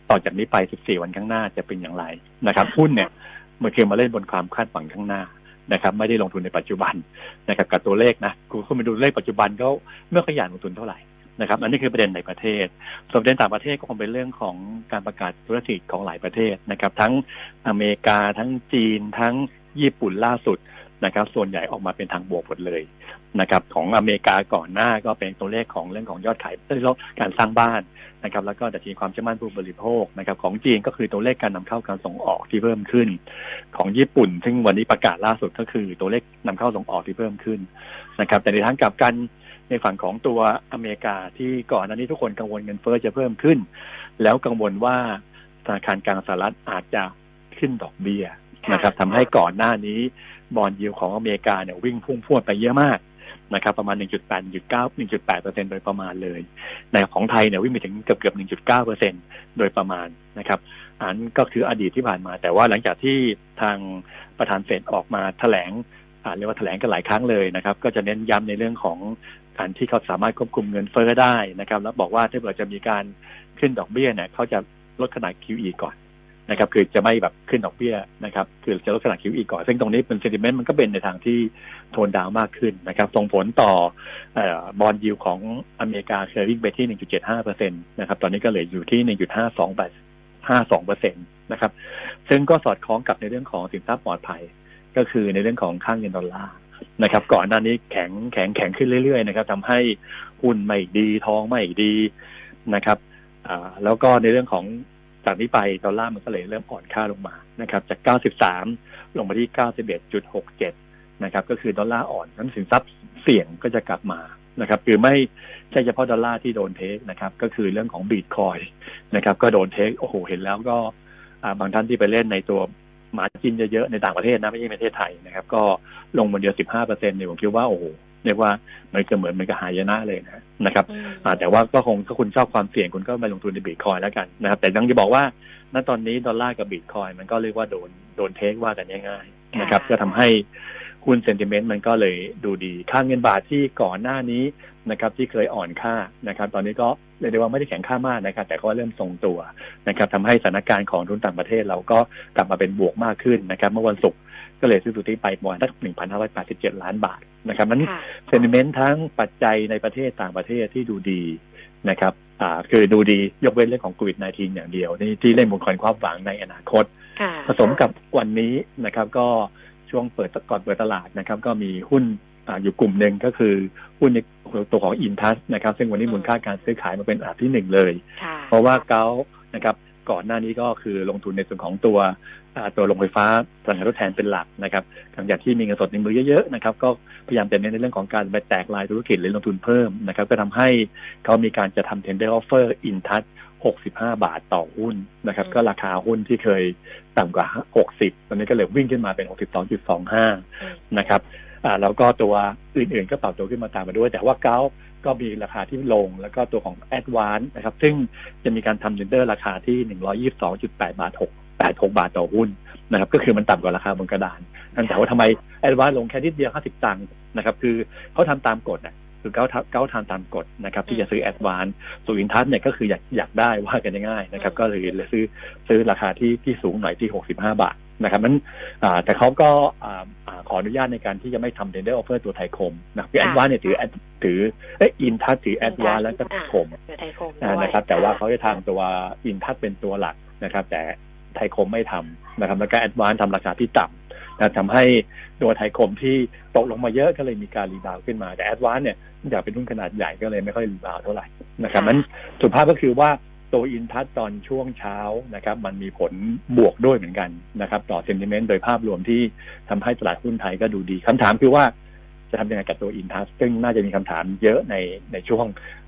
[SPEAKER 5] ต่อจากนี้ไป 14 วันข้างหน้าจะเป็นอย่างไรนะครับหุ้นเนี่ยมันคือมาเล่นบนความคาดหวังข้างหน้านะครับไม่ได้ลงทุนในปัจจุบันนะครับกับตัวเลขนะคุณคุณไปดูเลขปัจจุบันก็ไม่ค่อยอยากลงทุนเท่าไหร่นะครับอันนี้คือประเด็นในประเทศ ส่วนประเด็นต่างประเทศก็คงเป็นเรื่องของการประกาศธุรกิจของหลายประเทศนะครับ ทั้งอเมริกาทั้งจีน ทั้งญี่ปุ่นล่าสุดนะครับ ส่วนใหญ่ออกมาเป็นทางบวกหมดเลย นะครับของอเมริกาก่อนหน้าก็เป็นตัวเลขของเรื่องของยอดขายเรื่องการสร้างบ้านนะครับแล้วก็ดัชนีความเชื่อมั่นผู้บริโภคนะครับของจีนก็คือตัวเลขการนำเข้าการส่งออกที่เพิ่มขึ้น ของญี่ปุ่น ซึ่งวันนี้ประกาศล่าสุดก็คือตัวเลขนำเข้าส่งออกที่เพิ่มขึ้นนะครับแต่ในทางกลับกันในฝั่งของตัวอเมริกาที่ก่อนหน้านี้ทุกคนกังวลเงินเฟ้อจะเพิ่มขึ้น แล้วกังวลว่าธนาคารกลางสหรัฐอาจจะขึ้นดอกเบี้ยนะครับทำให้ก่อนหน้านี้บอลยิวของอเมริกาเนี่ยวิ่งพุ่งพรวดไปเยอะมาก นะครับประมาณ 1.8 1.9 1.8เปอร์เซ็นโดยประมาณเลยในของไทยเนี่ยวิ่งไปถึงเกือบเกือบ1.9เปอร์เซ็นโดยประมาณนะครับอันก็คืออดีตที่ผ่านมา แต่ว่าหลังจากที่ทางประธานเฟดออกมาแถลงอ่าเรียกว่าแถลงกันหลายครั้งเลยนะครับ ก็จะเน้นย้ำในเรื่องของการที่เขาสามารถควบคุมเงินเฟ้อได้นะครับ แล้วบอกว่าถ้าเกิดจะมีการขึ้นดอกเบี้ยเนี่ยเขาจะลดขนาด QE ก่อน นะครับคือจะไม่แบบขึ้นดอกเบี้ยนะครับคือจะลดขนาด QE ก่อน ซึ่งตรงนี้เป็นเซนติเมนต์มันก็เป็นในทางที่โทนดาวน์มากขึ้นนะครับส่งผลต่อบอลยิวของอเมริกาเคยวิ่งไปที่ 1.75เปอร์เซ็นต์นะครับตอนนี้ก็เหลืออยู่ที่ 1.52 52เปอร์เซ็นต์นะครับซึ่งก็สอดคล้องกับในเรื่องของสินทรัพย์ปลอดภัย ก็คือในเรื่องของค่าเงินดอลลาร์นะครับก่อนหน้านี้แข็งแข็งแข็งขึ้นเรื่อยๆนะครับทำให้หุ้นไม่ดีทองไม่ดีนะครับอ่าแล้วก็ในเรื่องของ จากนี้ไปดอลลาร์มันก็เลยเริ่มอ่อนค่าลงมานะครับ จาก 93 ลงมาที่ 91.67 นะครับ ก็คือดอลลาร์อ่อนนั้นสินทรัพย์เสี่ยงก็จะกลับมานะครับคือไม่ใช่เฉพาะดอลลาร์ที่โดนเทนะครับ ก็คือเรื่องของบิตคอยน์นะครับ ก็โดนเทโอ้โหเห็นแล้วก็บางท่านที่ไปเล่นในตัวมาจินเยอะๆในต่างประเทศนะไม่ใช่ประเทศไทยนะครับ ก็ลงมาเดียว 15เปอร์เซ็นต์เนี่ยผมคิดว่าโอ้โห เรียกว่ามันก็เหมือนมันก็หายนะเลยนะนะครับ
[SPEAKER 1] อืม
[SPEAKER 5] อ่าแต่ว่าก็คงถ้าคุณชอบความเสี่ยงคุณก็ไปลงทุนในบิตคอยแล้วกันนะครับ แต่ยังจะบอกว่าณตอนนี้ดอลลาร์กับบิตคอยมันก็เรียกว่าโดนโดนเทคว่ากันง่ายๆนะครับ
[SPEAKER 1] ค่ะ
[SPEAKER 5] ก็ทำให้หุ้นเซนติเมนต์มันก็เลยดูดีค่าเงินบาทที่ก่อนหน้านี้นะครับ ที่เคยอ่อนค่านะครับ ตอนนี้ก็เรียกได้ว่าไม่ได้แข็งค่ามากนะครับ แต่ก็เริ่มทรงตัวนะครับทำให้สถานการณ์ของทุนต่างประเทศเราก็กลับมาเป็นบวกมากขึ้นนะครับ เมื่อวันศุกร์ ก็เลยซื้อสุทธิไปประมาณสัก1,587ล้านบาทนะครับนั้น
[SPEAKER 1] ค่ะ
[SPEAKER 5] เซนิเมนต์ทั้งปัจจัยในประเทศต่างประเทศที่ดูดีนะครับอ่าคือดูดียกเว้นเรื่องของโควิด -19 อย่างเดียวนี่ที่เล่นบนคอนความหวังในอนาคต
[SPEAKER 1] ค่ะ
[SPEAKER 5] ผสมกับวันนี้นะครับ ก็ช่วงเปิดก่อนเปิดตลาดนะครับ ก็มีหุ้นอ่าอยู่กลุ่มหนึ่งก็คือหุ้นในตัวของอินทัสนะครับ ซึ่งวันนี้มูลค่าการซื้อขายมาเป็นอันดับที่หนึ่งเลย
[SPEAKER 1] ค่ะ
[SPEAKER 5] เพราะว่าเกานะครับ ก่อนหน้านี้ก็คือลงทุนในส่วนของตัวอ่าตัวโรงไฟฟ้าพลังงานทดแทนเป็นหลักนะครับหลังจากที่มีเงินสดในมือเยอะๆนะครับ ก็พยายามจะเน้นในเรื่องของการไปแตกลายธุรกิจหรือลงทุนเพิ่มนะครับ ก็ทำให้เขามีการจะทำ tender offer อินทัช65 บาทต่อหุ้นนะครับ
[SPEAKER 1] อืม
[SPEAKER 5] ก็ราคาหุ้นที่เคยต่ำกว่า 60 ตอนนี้ก็เลยวิ่งขึ้นมาเป็น 62.25 นะครับอ่าแล้วก็ตัวอื่นๆก็ปรับตัวขึ้นมาตามมาด้วย แต่ว่า GULF ก็มีราคาที่ลง แล้วก็ตัวของ a d v a n c e นะครับ ซึ่งจะมีการทำ tender ราคาที่ 122.8 บาทแปดหกบาทต่อหุ้นนะครับ ก็คือมันต่ำกว่าราคาบนกระดานนั่นแต่ว่าทำไม ADVANC ลงแค่นิดเดียวห้าสิบตังค์นะครับ คือเขาทำตามกฎนะคือเขาทำเขาทำตามกฎนะครับที่จะซื้อ ADVANC ส่วนทัศเนี่ยก็คืออยากอยากได้ว่ากันง่ายๆนะครับ ก็เลยเลยซื้อซื้อราคาที่ที่สูงหน่อยที่หกสิบห้าบาท นะครับนั้นอ่าแต่เขาก็อ่าอ่าขออนุญาตในการที่จะไม่ทำ tender offer ตัวไทยคมนะคือแอดวานเนี่ยถือ Ad- ถือเอ้อินทัศถือแอดวานแล้วก็ไทยคม
[SPEAKER 1] เดี๋ยวไทยคม
[SPEAKER 5] อ่า
[SPEAKER 1] ด้วย
[SPEAKER 5] นะครับ แต่ว่าเขาจะทำตัวอินทัศเป็นตัวหลักนะครับ แต่ไทยคมไม่ทำนะครับแล้วก็ ADVANC ทำราคาที่ต่ำนะทำให้ตัวไทยคมที่ตกลงมาเยอะก็เลยมีการ rebound ขึ้นมา แต่ ADVANC เนี่ยเนื่องจากเป็นหุ้นขนาดใหญ่ก็เลยไม่ค่อย rebound เท่าไหร่นะครับนั้นสุภาพก็คือว่า ตัวอินทัศตอนช่วงเช้านะครับ มันมีผลบวกด้วยเหมือนกันนะครับ ต่อเซนติเมนต์โดยภาพรวมที่ทำให้ตลาดหุ้นไทยก็ดูดีคำถามคือว่าจะทำยังไงกับตัวอินทัศซึ่งน่าจะมีคำถามเยอะในในช่วง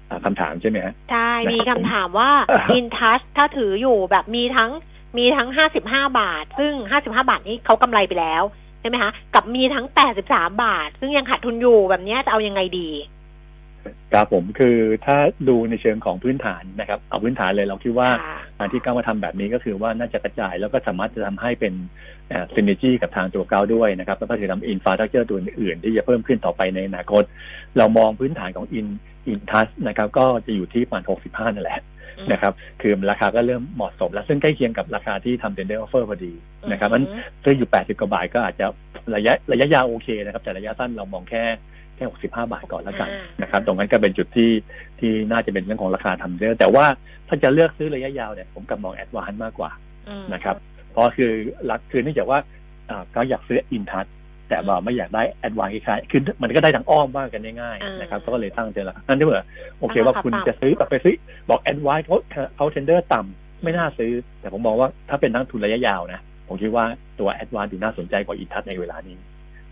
[SPEAKER 5] อ่าคำถามใช่ไหมฮะ
[SPEAKER 1] ใช่
[SPEAKER 5] นะครับ
[SPEAKER 1] มีคำถามว่า
[SPEAKER 5] อ่า
[SPEAKER 1] อินทัชถ้าถืออยู่แบบมีทั้งมีทั้งห้าสิบห้าบาท ซึ่งห้าสิบห้าบาทนี้เขากำไรไปแล้วใช่ไหมคะกับมีทั้งแปดสิบสามบาท ซึ่งยังขาดทุนอยู่แบบเนี้ยจะเอายังไงดี
[SPEAKER 5] ครับผมคือถ้าดูในเชิงของพื้นฐานนะครับ เอาพื้นฐานเลยเราคิดว่า
[SPEAKER 1] ค่ะ
[SPEAKER 5] การที่ GULF มาทำแบบนี้ก็คือว่าน่าจะกระจายแล้วก็สามารถจะทำให้เป็น synergy กับทางตัว GULF ด้วยนะครับ แล้วก็ถือทำอินฟา t ั u เจอร์ตัวอื่นๆที่จะเพิ่มขึ้นต่อไปในอนาคต เรามองพื้นฐานของอินอินทัสนะครับ ก็จะอยู่ที่ประมาณ 65 นั่นแหละนะครับ คือราคาก็เริ่มเหมาะสม แล้วซึ่งใกล้เคียงกับราคาที่ทำ tender offer พอดีนะครับมันซื้ออยู่ 80 กว่าบาทก็อาจจะระยะระยะยาวโอเคนะครับ แต่ระยะสั้นเรามองแค่ แค่65 บาทก่อนแล้วกัน
[SPEAKER 1] อ่าน
[SPEAKER 5] นะครับ ตรงนั้นก็เป็นจุดที่ที่น่าจะเป็นเรื่องของราคาทำเยอะแต่ว่าถ้าจะเลือกซื้อระยะยาวเนี่ยผมกลับมองแอดวานซ์มากกว่า
[SPEAKER 1] อืม
[SPEAKER 5] นะครับเพราะคือรักคือเนื่องจากว่าอ่าก็อยากซื้ออินทัศแต่ว่าไม่อยากได้แอดวานซ์คล้ายๆคือมันก็ได้ทางอ้อมบ้างกันง่ายๆนะครับก็เลยตั้งเจอละนั่นที่เหมือโอเคว่าคุณจะซื้อแบบไปซื้อบอกแอดวานซ์เขาเขาเทนเดอร์ต่ำไม่น่าซื้อ แต่ผมมองว่าถ้าเป็นนักทุนระยะยาวนะ ผมคิดว่าตัวแอดวานดูน่าสนใจกว่าอินทัศในเวลานี้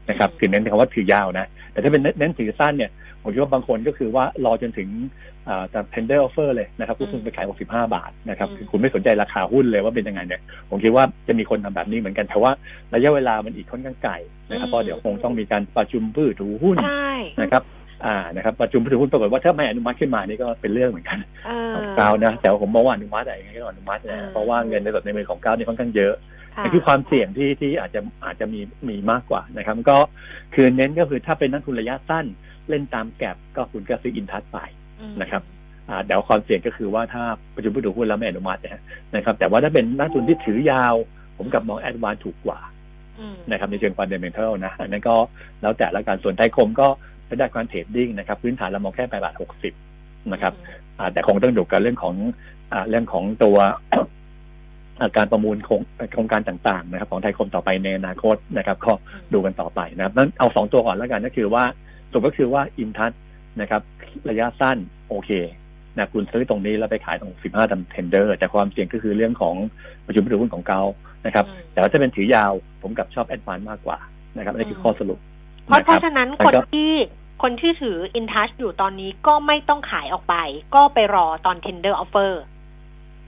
[SPEAKER 5] นะครับคือเน้นคำว่าถือยาวนะ แต่ถ้าเป็นเน้นถือสั้นเนี่ยผมคิดว่าบางคนก็คือว่ารอจนถึงอ่าจะ tender offer เลยนะครับก็คุณไปขาย 65 บาทนะครับคือคุณไม่สนใจราคาหุ้นเลยว่าเป็นยังไงเนี่ยผมคิดว่าจะมีคนทำแบบนี้เหมือนกันแต่ว่าระยะเวลามันอีกค่อนข้างไกลนะครับเพราะเดี๋ยวคงต้องมีการประชุมผู้ถือหุ้น
[SPEAKER 1] ใช่
[SPEAKER 5] นะครับอ่านะครับประชุมผู้ถือหุ้นปรากฏว่าถ้าไม่อนุมัติขึ้นมานี่ก็เป็นเรื่องเหมือนกัน
[SPEAKER 1] เออ
[SPEAKER 5] ของ GULFนะแต่ว่าผมมองว่าอนุมัติอะไรยังไงก็อนุมัติ
[SPEAKER 1] อืม
[SPEAKER 5] นะเพราะว่าเงินในสดในมือของ GULF นี่ค่อนข้างเยอะ
[SPEAKER 1] ค่ะ
[SPEAKER 5] นั่นคือความเสี่ยงที่ที่อาจจะอาจจะมีมีมากกว่านะครับ ก็คือเน้นก็คือถ้าเป็นนักลงทุนระยะสั้นเล่นตามแก็บก็คุณก็ซื้ออินทัศไป
[SPEAKER 1] อืม
[SPEAKER 5] นะครับอ่าแต่ว่าความเสี่ยงก็คือว่าถ้าประชุมผู้ถือหุ้นแล้วไม่อนุมัตินะนะครับ แต่ว่าถ้าเป็นนักลงทุนที่ถือยาว ผมกลับมอง ADVANC ถูกกว่า
[SPEAKER 1] อืม
[SPEAKER 5] นะครับในเชิง fundamental นะอันนั้นก็แล้วแต่ละการส่วนไทยคมก็เป็นด้านการ trading นะครับ พื้นฐานเรามองแค่แปดบาทหกสิบนะครับอ่าแต่คงต้องดูกันเรื่องของอ่าเรื่องของตัวอ่า การประมูลโครงโครงการต่างๆนะครับ ของไทยคมต่อไปในอนาคตนะครับ ก็ดูกันต่อไปนะครับนั้นเอาสองตัวก่อนแล้วกันก็คือว่าสรุปก็คือว่าอินทัศนะครับ ระยะสั้นโอเคนะคุณซื้อตรงนี้แล้วไปขายตรง 15ทำ tender แต่ความเสี่ยงก็คือเรื่องของประชุมผู้ถือหุ้นของ GULF นะครับ
[SPEAKER 1] อืม
[SPEAKER 5] แต่ว่าถ้าเป็นถือยาวผมกลับชอบแอดวานซ์มากกว่านะครับอันนี่คือข้อสรุป
[SPEAKER 1] เพราะ
[SPEAKER 5] น
[SPEAKER 1] เพ
[SPEAKER 5] คบ
[SPEAKER 1] ราะฉะนั้น
[SPEAKER 5] แล้ว
[SPEAKER 1] คน
[SPEAKER 5] ก็
[SPEAKER 1] ที่คนที่ถืออินทัชอยู่ตอนนี้ก็ไม่ต้องขายออกไป ก็ไปรอตอน tender offer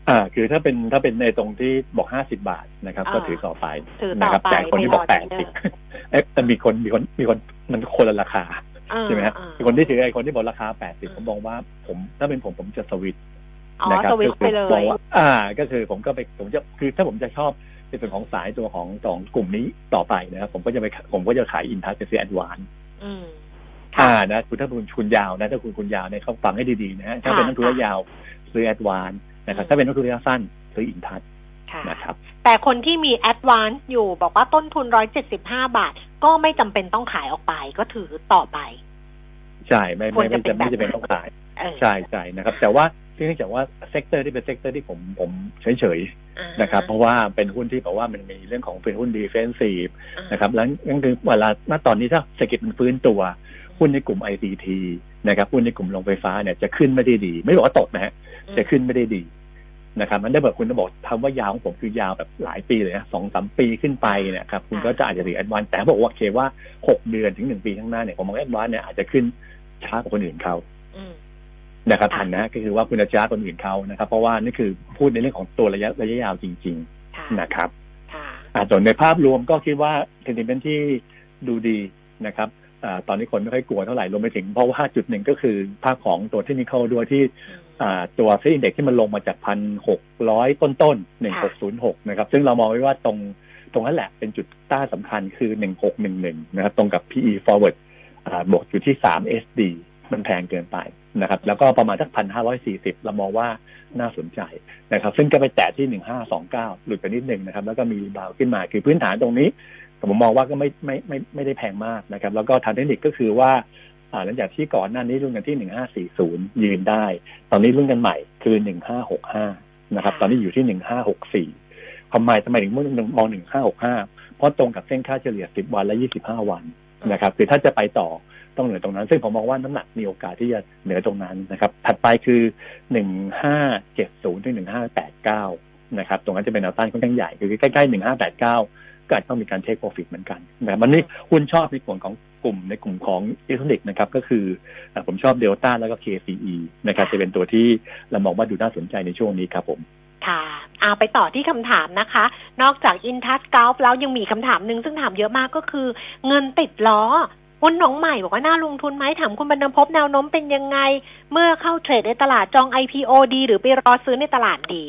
[SPEAKER 5] อ่าคือถ้าเป็นถ้าเป็นในตรงที่บอกห้าสิบาทนะครับ
[SPEAKER 1] อ่า
[SPEAKER 5] ก็ถือต่อไป
[SPEAKER 1] ถือต่อ
[SPEAKER 5] นะครับ
[SPEAKER 1] ไป
[SPEAKER 5] แต่คนที่บอก
[SPEAKER 1] ไป
[SPEAKER 5] แป
[SPEAKER 1] รอ
[SPEAKER 5] ด
[SPEAKER 1] tender
[SPEAKER 5] สิบเอ๊ะแต่มีคนมีคนมีคนมันคนละราคา
[SPEAKER 1] อ่า
[SPEAKER 5] ใช่ไหมฮะ
[SPEAKER 1] อ่า
[SPEAKER 5] คนที่ถือไอ้คนที่บอกราคาแปดสิบ
[SPEAKER 1] อืม
[SPEAKER 5] ผมมองว่าผมถ้าเป็นผมผมจะสวิตช์
[SPEAKER 1] อ๋อ
[SPEAKER 5] นะครับ
[SPEAKER 1] สวิตช์ไปเล
[SPEAKER 5] ก็คือยมองว่าอ่า ก็คือผมก็ไปผมจะคือถ้าผมจะชอบในส่วนของสายตัวของสองกลุ่มนี้ต่อไปนะครับผมก็จะไปผมก็จะขายอินทัสจะซื้อแอดวาน
[SPEAKER 1] อืม
[SPEAKER 5] อ่านะคุณถ้าคุณคุณยาวนะถ้าคุณคุณยาวเนี่ยเขาฟังให้ดีๆนะฮะถ้าเป็นนักทุนระยะยาวซื้อแอดวาน นะครับถ้าเป็นนักทุนระยะสั้นซื้ออินทัส
[SPEAKER 1] ค่ะ
[SPEAKER 5] นะครับ
[SPEAKER 1] แต่คนที่มี advance อยู่บอกว่าต้นทุนร้อยเจ็ดสิบห้าบาท ก็ไม่จำเป็นต้องขายออกไปก็ถือต่อไป
[SPEAKER 5] ใช่ไม่
[SPEAKER 1] คว
[SPEAKER 5] ไม่
[SPEAKER 1] รจะ
[SPEAKER 5] ไม่
[SPEAKER 1] เป็น
[SPEAKER 5] จะไม่จะ
[SPEAKER 1] แบบ
[SPEAKER 5] เป็น
[SPEAKER 1] นั้น
[SPEAKER 5] ต้องขาย
[SPEAKER 1] เออ
[SPEAKER 5] ใช่ใช่นะครับ แต่ว่าเนื่องจากว่า sector ที่เป็น sector ที่ผมผมเฉยเฉย
[SPEAKER 1] อ่า
[SPEAKER 5] ๆนะครับ เพราะว่าเป็นหุ้นที่บอกว่ามันมีเรื่องของเป็นหุ้น defensive
[SPEAKER 1] อ่า
[SPEAKER 5] นะครับ แล้วนั่นคือเวลาณตอนนี้ถ้าเศรษฐกิจมันฟื้นตัวหุ้นในกลุ่ม ICT นะครับหุ้นในกลุ่มโรงไฟฟ้าเนี่ยจะขึ้นไม่ได้ดี ไม่บอกว่าตกนะฮะ จะขึ้นไม่ได้ดีนะครับมันได้แบบคุณจะบอกทำว่ายาวของผมคือยาวแบบหลายปีเลยนะสองสามปีขึ้นไปเนี่ยครับคุณก็จะอาจจะถือ ADVANC แต่บอกว่าเคว่าหกเดือนถึงหนึ่งปีข้างหน้าเนี่ยผมมองแอดวานเนี่ยอาจจะขึ้นช้ากว่าคนอื่นเขา
[SPEAKER 1] อืม
[SPEAKER 5] นะครับ
[SPEAKER 1] ค่ะ
[SPEAKER 5] ทันนะก็คือว่าคุณจะช้ากว่าคนอื่นเขานะครับ เพราะว่านี่คือพูดในเรื่องของตัวระยะระยะยาวจริง
[SPEAKER 1] ค่ะ
[SPEAKER 5] ๆนะครับ
[SPEAKER 1] ค่ะ
[SPEAKER 5] อ่าส่วนในภาพรวมก็คิดว่าเซนติเมนที่ดูดีนะครับอ่าตอนนี้คนไม่ค่อยกลัวเท่าไหร่รวมไปถึงเพราะว่าจุดหนึ่งก็คือภาพของตัวเทคนิคด้วยที่อ่า ตัวเซ็นอินเด็กที่มันลงมาจากพันหกร้อยต้นต้นหนึ่งหกศูนย์หกนะครับ ซึ่งเรามองไว้ว่าตรงตรงนั้นแหละเป็นจุดต้าสำคัญคือหนึ่งหกหนึ่งหนึ่งนะครับ ตรงกับ PE forward บวกอยู่ที่สาม SD มันแพงเกินไปนะครับ แล้วก็ประมาณสักพันห้าร้อยสี่สิบเรามองว่าน่าสนใจนะครับ ซึ่งก็ไปแตะที่หนึ่งห้าสองเก้าหลุดไปนิดหนึ่งนะครับ แล้วก็มีรีบาวขึ้นมาคือพื้นฐานตรงนี้ผมมองว่าก็ไม่ไม่ไม่ไม่ได้แพงมากนะครับ แล้วก็ทางเทคนิคก็คือว่า หลังจากที่ก่อนหน้านี้รุ่นกันที่หนึ่งห้าสี่ศูนย์ยืนได้ ตอนนี้รุ่นกันใหม่คือหนึ่งห้าหกห้านะครับ ตอนนี้อยู่ที่หนึ่งห้าหกสี่ทำไมทำไมถึงมองหนึ่งห้าหกห้าเพราะตรงกับเส้นค่าเฉลี่ยสิบวันและยี่สิบห้าวันนะครับ คือถ้าจะไปต่อต้องเหนือตรงนั้น ซึ่งผมมองว่าน้ำหนักมีโอกาสที่จะเหนือตรงนั้นนะครับ ถัดไปคือหนึ่งห้าเจ็ดศูนย์ถึงหนึ่งห้าแปดเก้านะครับ ตรงนั้นจะเป็นแนวต้านค่อนข้างใหญ่ คือใกล้ๆหนึ่งห้าแปดเก้าก็อาจต้องมีการเทคโปรฟิตเหมือนกันนะครับมันนี่หุ้นชอบในส่วนของ กลุ่มในกลุ่มของอิเล็กทรอนิกส์นะครับก็คือผมชอบเดลต้าแล้วก็ KCE นะครับจะเป็นตัวที่เรามองว่าดูน่าสนใจในช่วงนี้ครับผม
[SPEAKER 1] ค่ะเอาไปต่อที่คำถามนะคะ นอกจากอินทัสก l ฟแล้วยังมีคำถามหนึ่งซึ่งถามเยอะมากก็คือ เงินติดล้อหุ้นน้องใหม่บอกว่าน่าลงทุนไหมถามคุณบรรณพบแนวโน้มเป็นยังไง เมื่อเข้าเทรดในตลาดจอง IPO ดี หรือไปรอซื้อในตลาดดี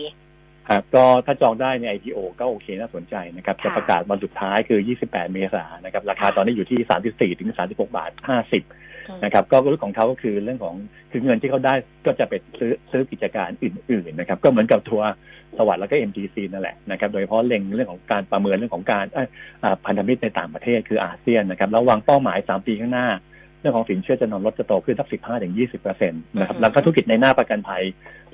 [SPEAKER 5] ครับก็ถ้าจองได้ใน IPO ก็โอเคน่าสนใจนะครับ
[SPEAKER 1] ค่ะ
[SPEAKER 5] จะประกาศวันสุดท้ายคือ 28 เมษายนนะครับ ราคา
[SPEAKER 1] ค่ะ
[SPEAKER 5] ตอนนี้อยู่ที่ 34 ถึง 36 บาท 50
[SPEAKER 1] อืม
[SPEAKER 5] นะครับ ก็เรื่องของเขาก็คือเรื่องของคือเงินที่เขาได้ก็จะไปซื้อซื้อกิจการอื่น ๆ นะครับ ก็เหมือนกับทัวร์สวัสด์แล้วก็ MTC นั่นแหละนะครับ โดยเฉพาะเล็งเรื่องของการประเมินเรื่องของการเอ้ยอ่าพันธมิตรในต่างประเทศคืออาเซียนนะครับแล้ววางเป้าหมาย 3 ปีข้างหน้า เรื่องของสินเชื่อจะนอนลดจะโตขึ้นสัก 15ถึง20เปอร์เซ็นต์นะครับแล้วก็ธุรกิจในหน้าประกันภัย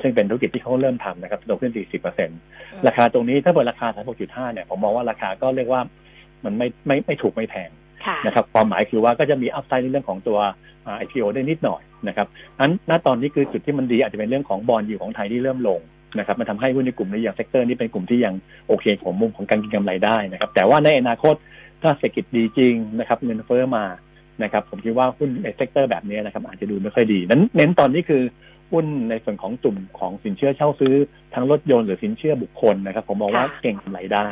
[SPEAKER 5] ซึ่งเป็นธุรกิจที่เขาเริ่มทำนะครับโตขึ้น 40เปอร์เซ็นต์ราคาตรงนี้ถ้าเปิดราคา 36.5 เนี่ยผมมองว่าราคาก็เรียกว่ามันไม่ไม่ไม่ถูกไม่แพง
[SPEAKER 1] ค่ะ
[SPEAKER 5] นะครับความหมายคือว่าก็จะมี upside ในเรื่องของตัวอ่า IPO ได้นิดหน่อยนะครับนั้นณตอนนี้คือจุดที่มันดีอาจจะเป็นเรื่องของ bond yield ของไทยที่เริ่มลงนะครับมันทำให้หุ้นในกลุ่มนี้อย่าง sector นี้เป็นกลุ่มที่ยังโอเคของมุมของการเก็งกำไรได้นะครับแต่ว่าในอนาคตถ้าเศรษฐกิจดีจริงนะครับเงินเฟ้อมา นะครับผมคิดว่าหุ้นใน sector แบบนี้นะครับอาจจะดูไม่ค่อยดีนั้นเน้นตอนนี้คือหุ้นในส่วนของกลุ่มของสินเชื่อเช่าซื้อทั้งรถยนต์หรือสินเชื่อบุคคลนะครับ ผมมองว่า
[SPEAKER 1] ค่ะ
[SPEAKER 5] เก็งกำไรได้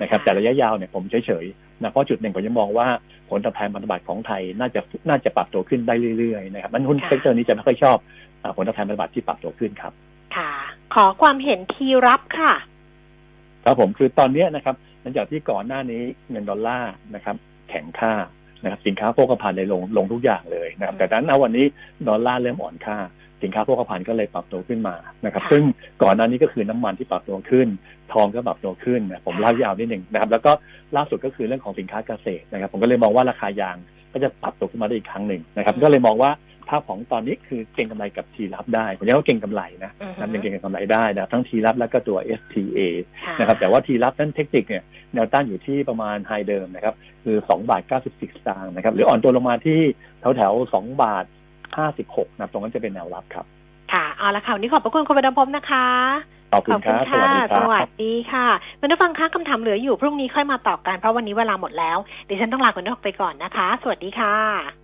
[SPEAKER 5] นะครับ แต่ระยะยาวเนี่ยผมเฉยๆนะเพราะจุดหนึ่งผมยังมองว่าผลตอบแทนพันธบัตรของไทยน่าจะน่าจะปรับตัวขึ้นได้เรื่อยๆนะครับมันหุ้น
[SPEAKER 1] ค่ะ
[SPEAKER 5] sector นี้จะไม่ค่อยชอบอ่าผลตอบแทนพันธบัตรที่ปรับตัวขึ้นครับ
[SPEAKER 1] ค่ะ ขอความเห็นทีรับค่ะ
[SPEAKER 5] ครับผมคือตอนเนี้ยนะครับหลังจากที่ก่อนหน้านี้เงินดอลลาร์นะครับ แข็งค่า นะครับสินค้าโภคภัณฑ์เลยลงลงทุกอย่างเลยนะครับแต่นั้นณวันนี้ดอลลาร์เริ่มอ่อนค่า สินค้าโภคภัณฑ์ก็เลยปรับตัวขึ้นมานะครับ
[SPEAKER 1] ค่ะ
[SPEAKER 5] ซึ่งก่อนหน้านี้ก็คือน้ำมันที่ปรับตัวขึ้น ทองก็ปรับตัวขึ้นนะผมเล่ายาวนิดหนึ่งนะครับ แล้วก็ล่าสุดก็คือเรื่องของสินค้าเกษตรนะครับ ผมก็เลยมองว่าราคายางก็จะปรับตัวขึ้นมาได้อีกครั้งหนึ่งนะครับ ก็เลยมองว่า ภาพของตอนนี้คือเก่งกำไรกับทีรับได้ผมเรียกว่าเก่งกำไรนะ
[SPEAKER 1] อือฮึ
[SPEAKER 5] นะครับยังเก่งกำไรได้นะทั้งทีรับแล้วก็ตัว STA
[SPEAKER 1] ค่ะ
[SPEAKER 5] นะครับแต่ว่าทีรับนั้นเทคนิคเนี่ยแนวต้านอยู่ที่ประมาณไฮเดิมนะครับคือ2บาท94สตางค์นะครับหรืออ่อนตัวลงมาที่แถวแถวๆ2บาท56นะครับตรงนั้นจะเป็นแนวรับครับ
[SPEAKER 1] ค่ะเอาละค่ะวันนี้ขอบพระคุณคุณบรรณพบนะคะ
[SPEAKER 5] ขอบคุณครับสวัสดีค
[SPEAKER 1] ส
[SPEAKER 5] รับ
[SPEAKER 1] วัสดีค่ะคุณผู้ฟังคะคำถามเหลืออยู่พรุ่งนี้ค่อยมาตอบกันเพราะวันนี้เวลาหมดแล้วดิฉันต้องลาคุณผู้ฟังไปก่อนนะคะ สวัสดีค่ะ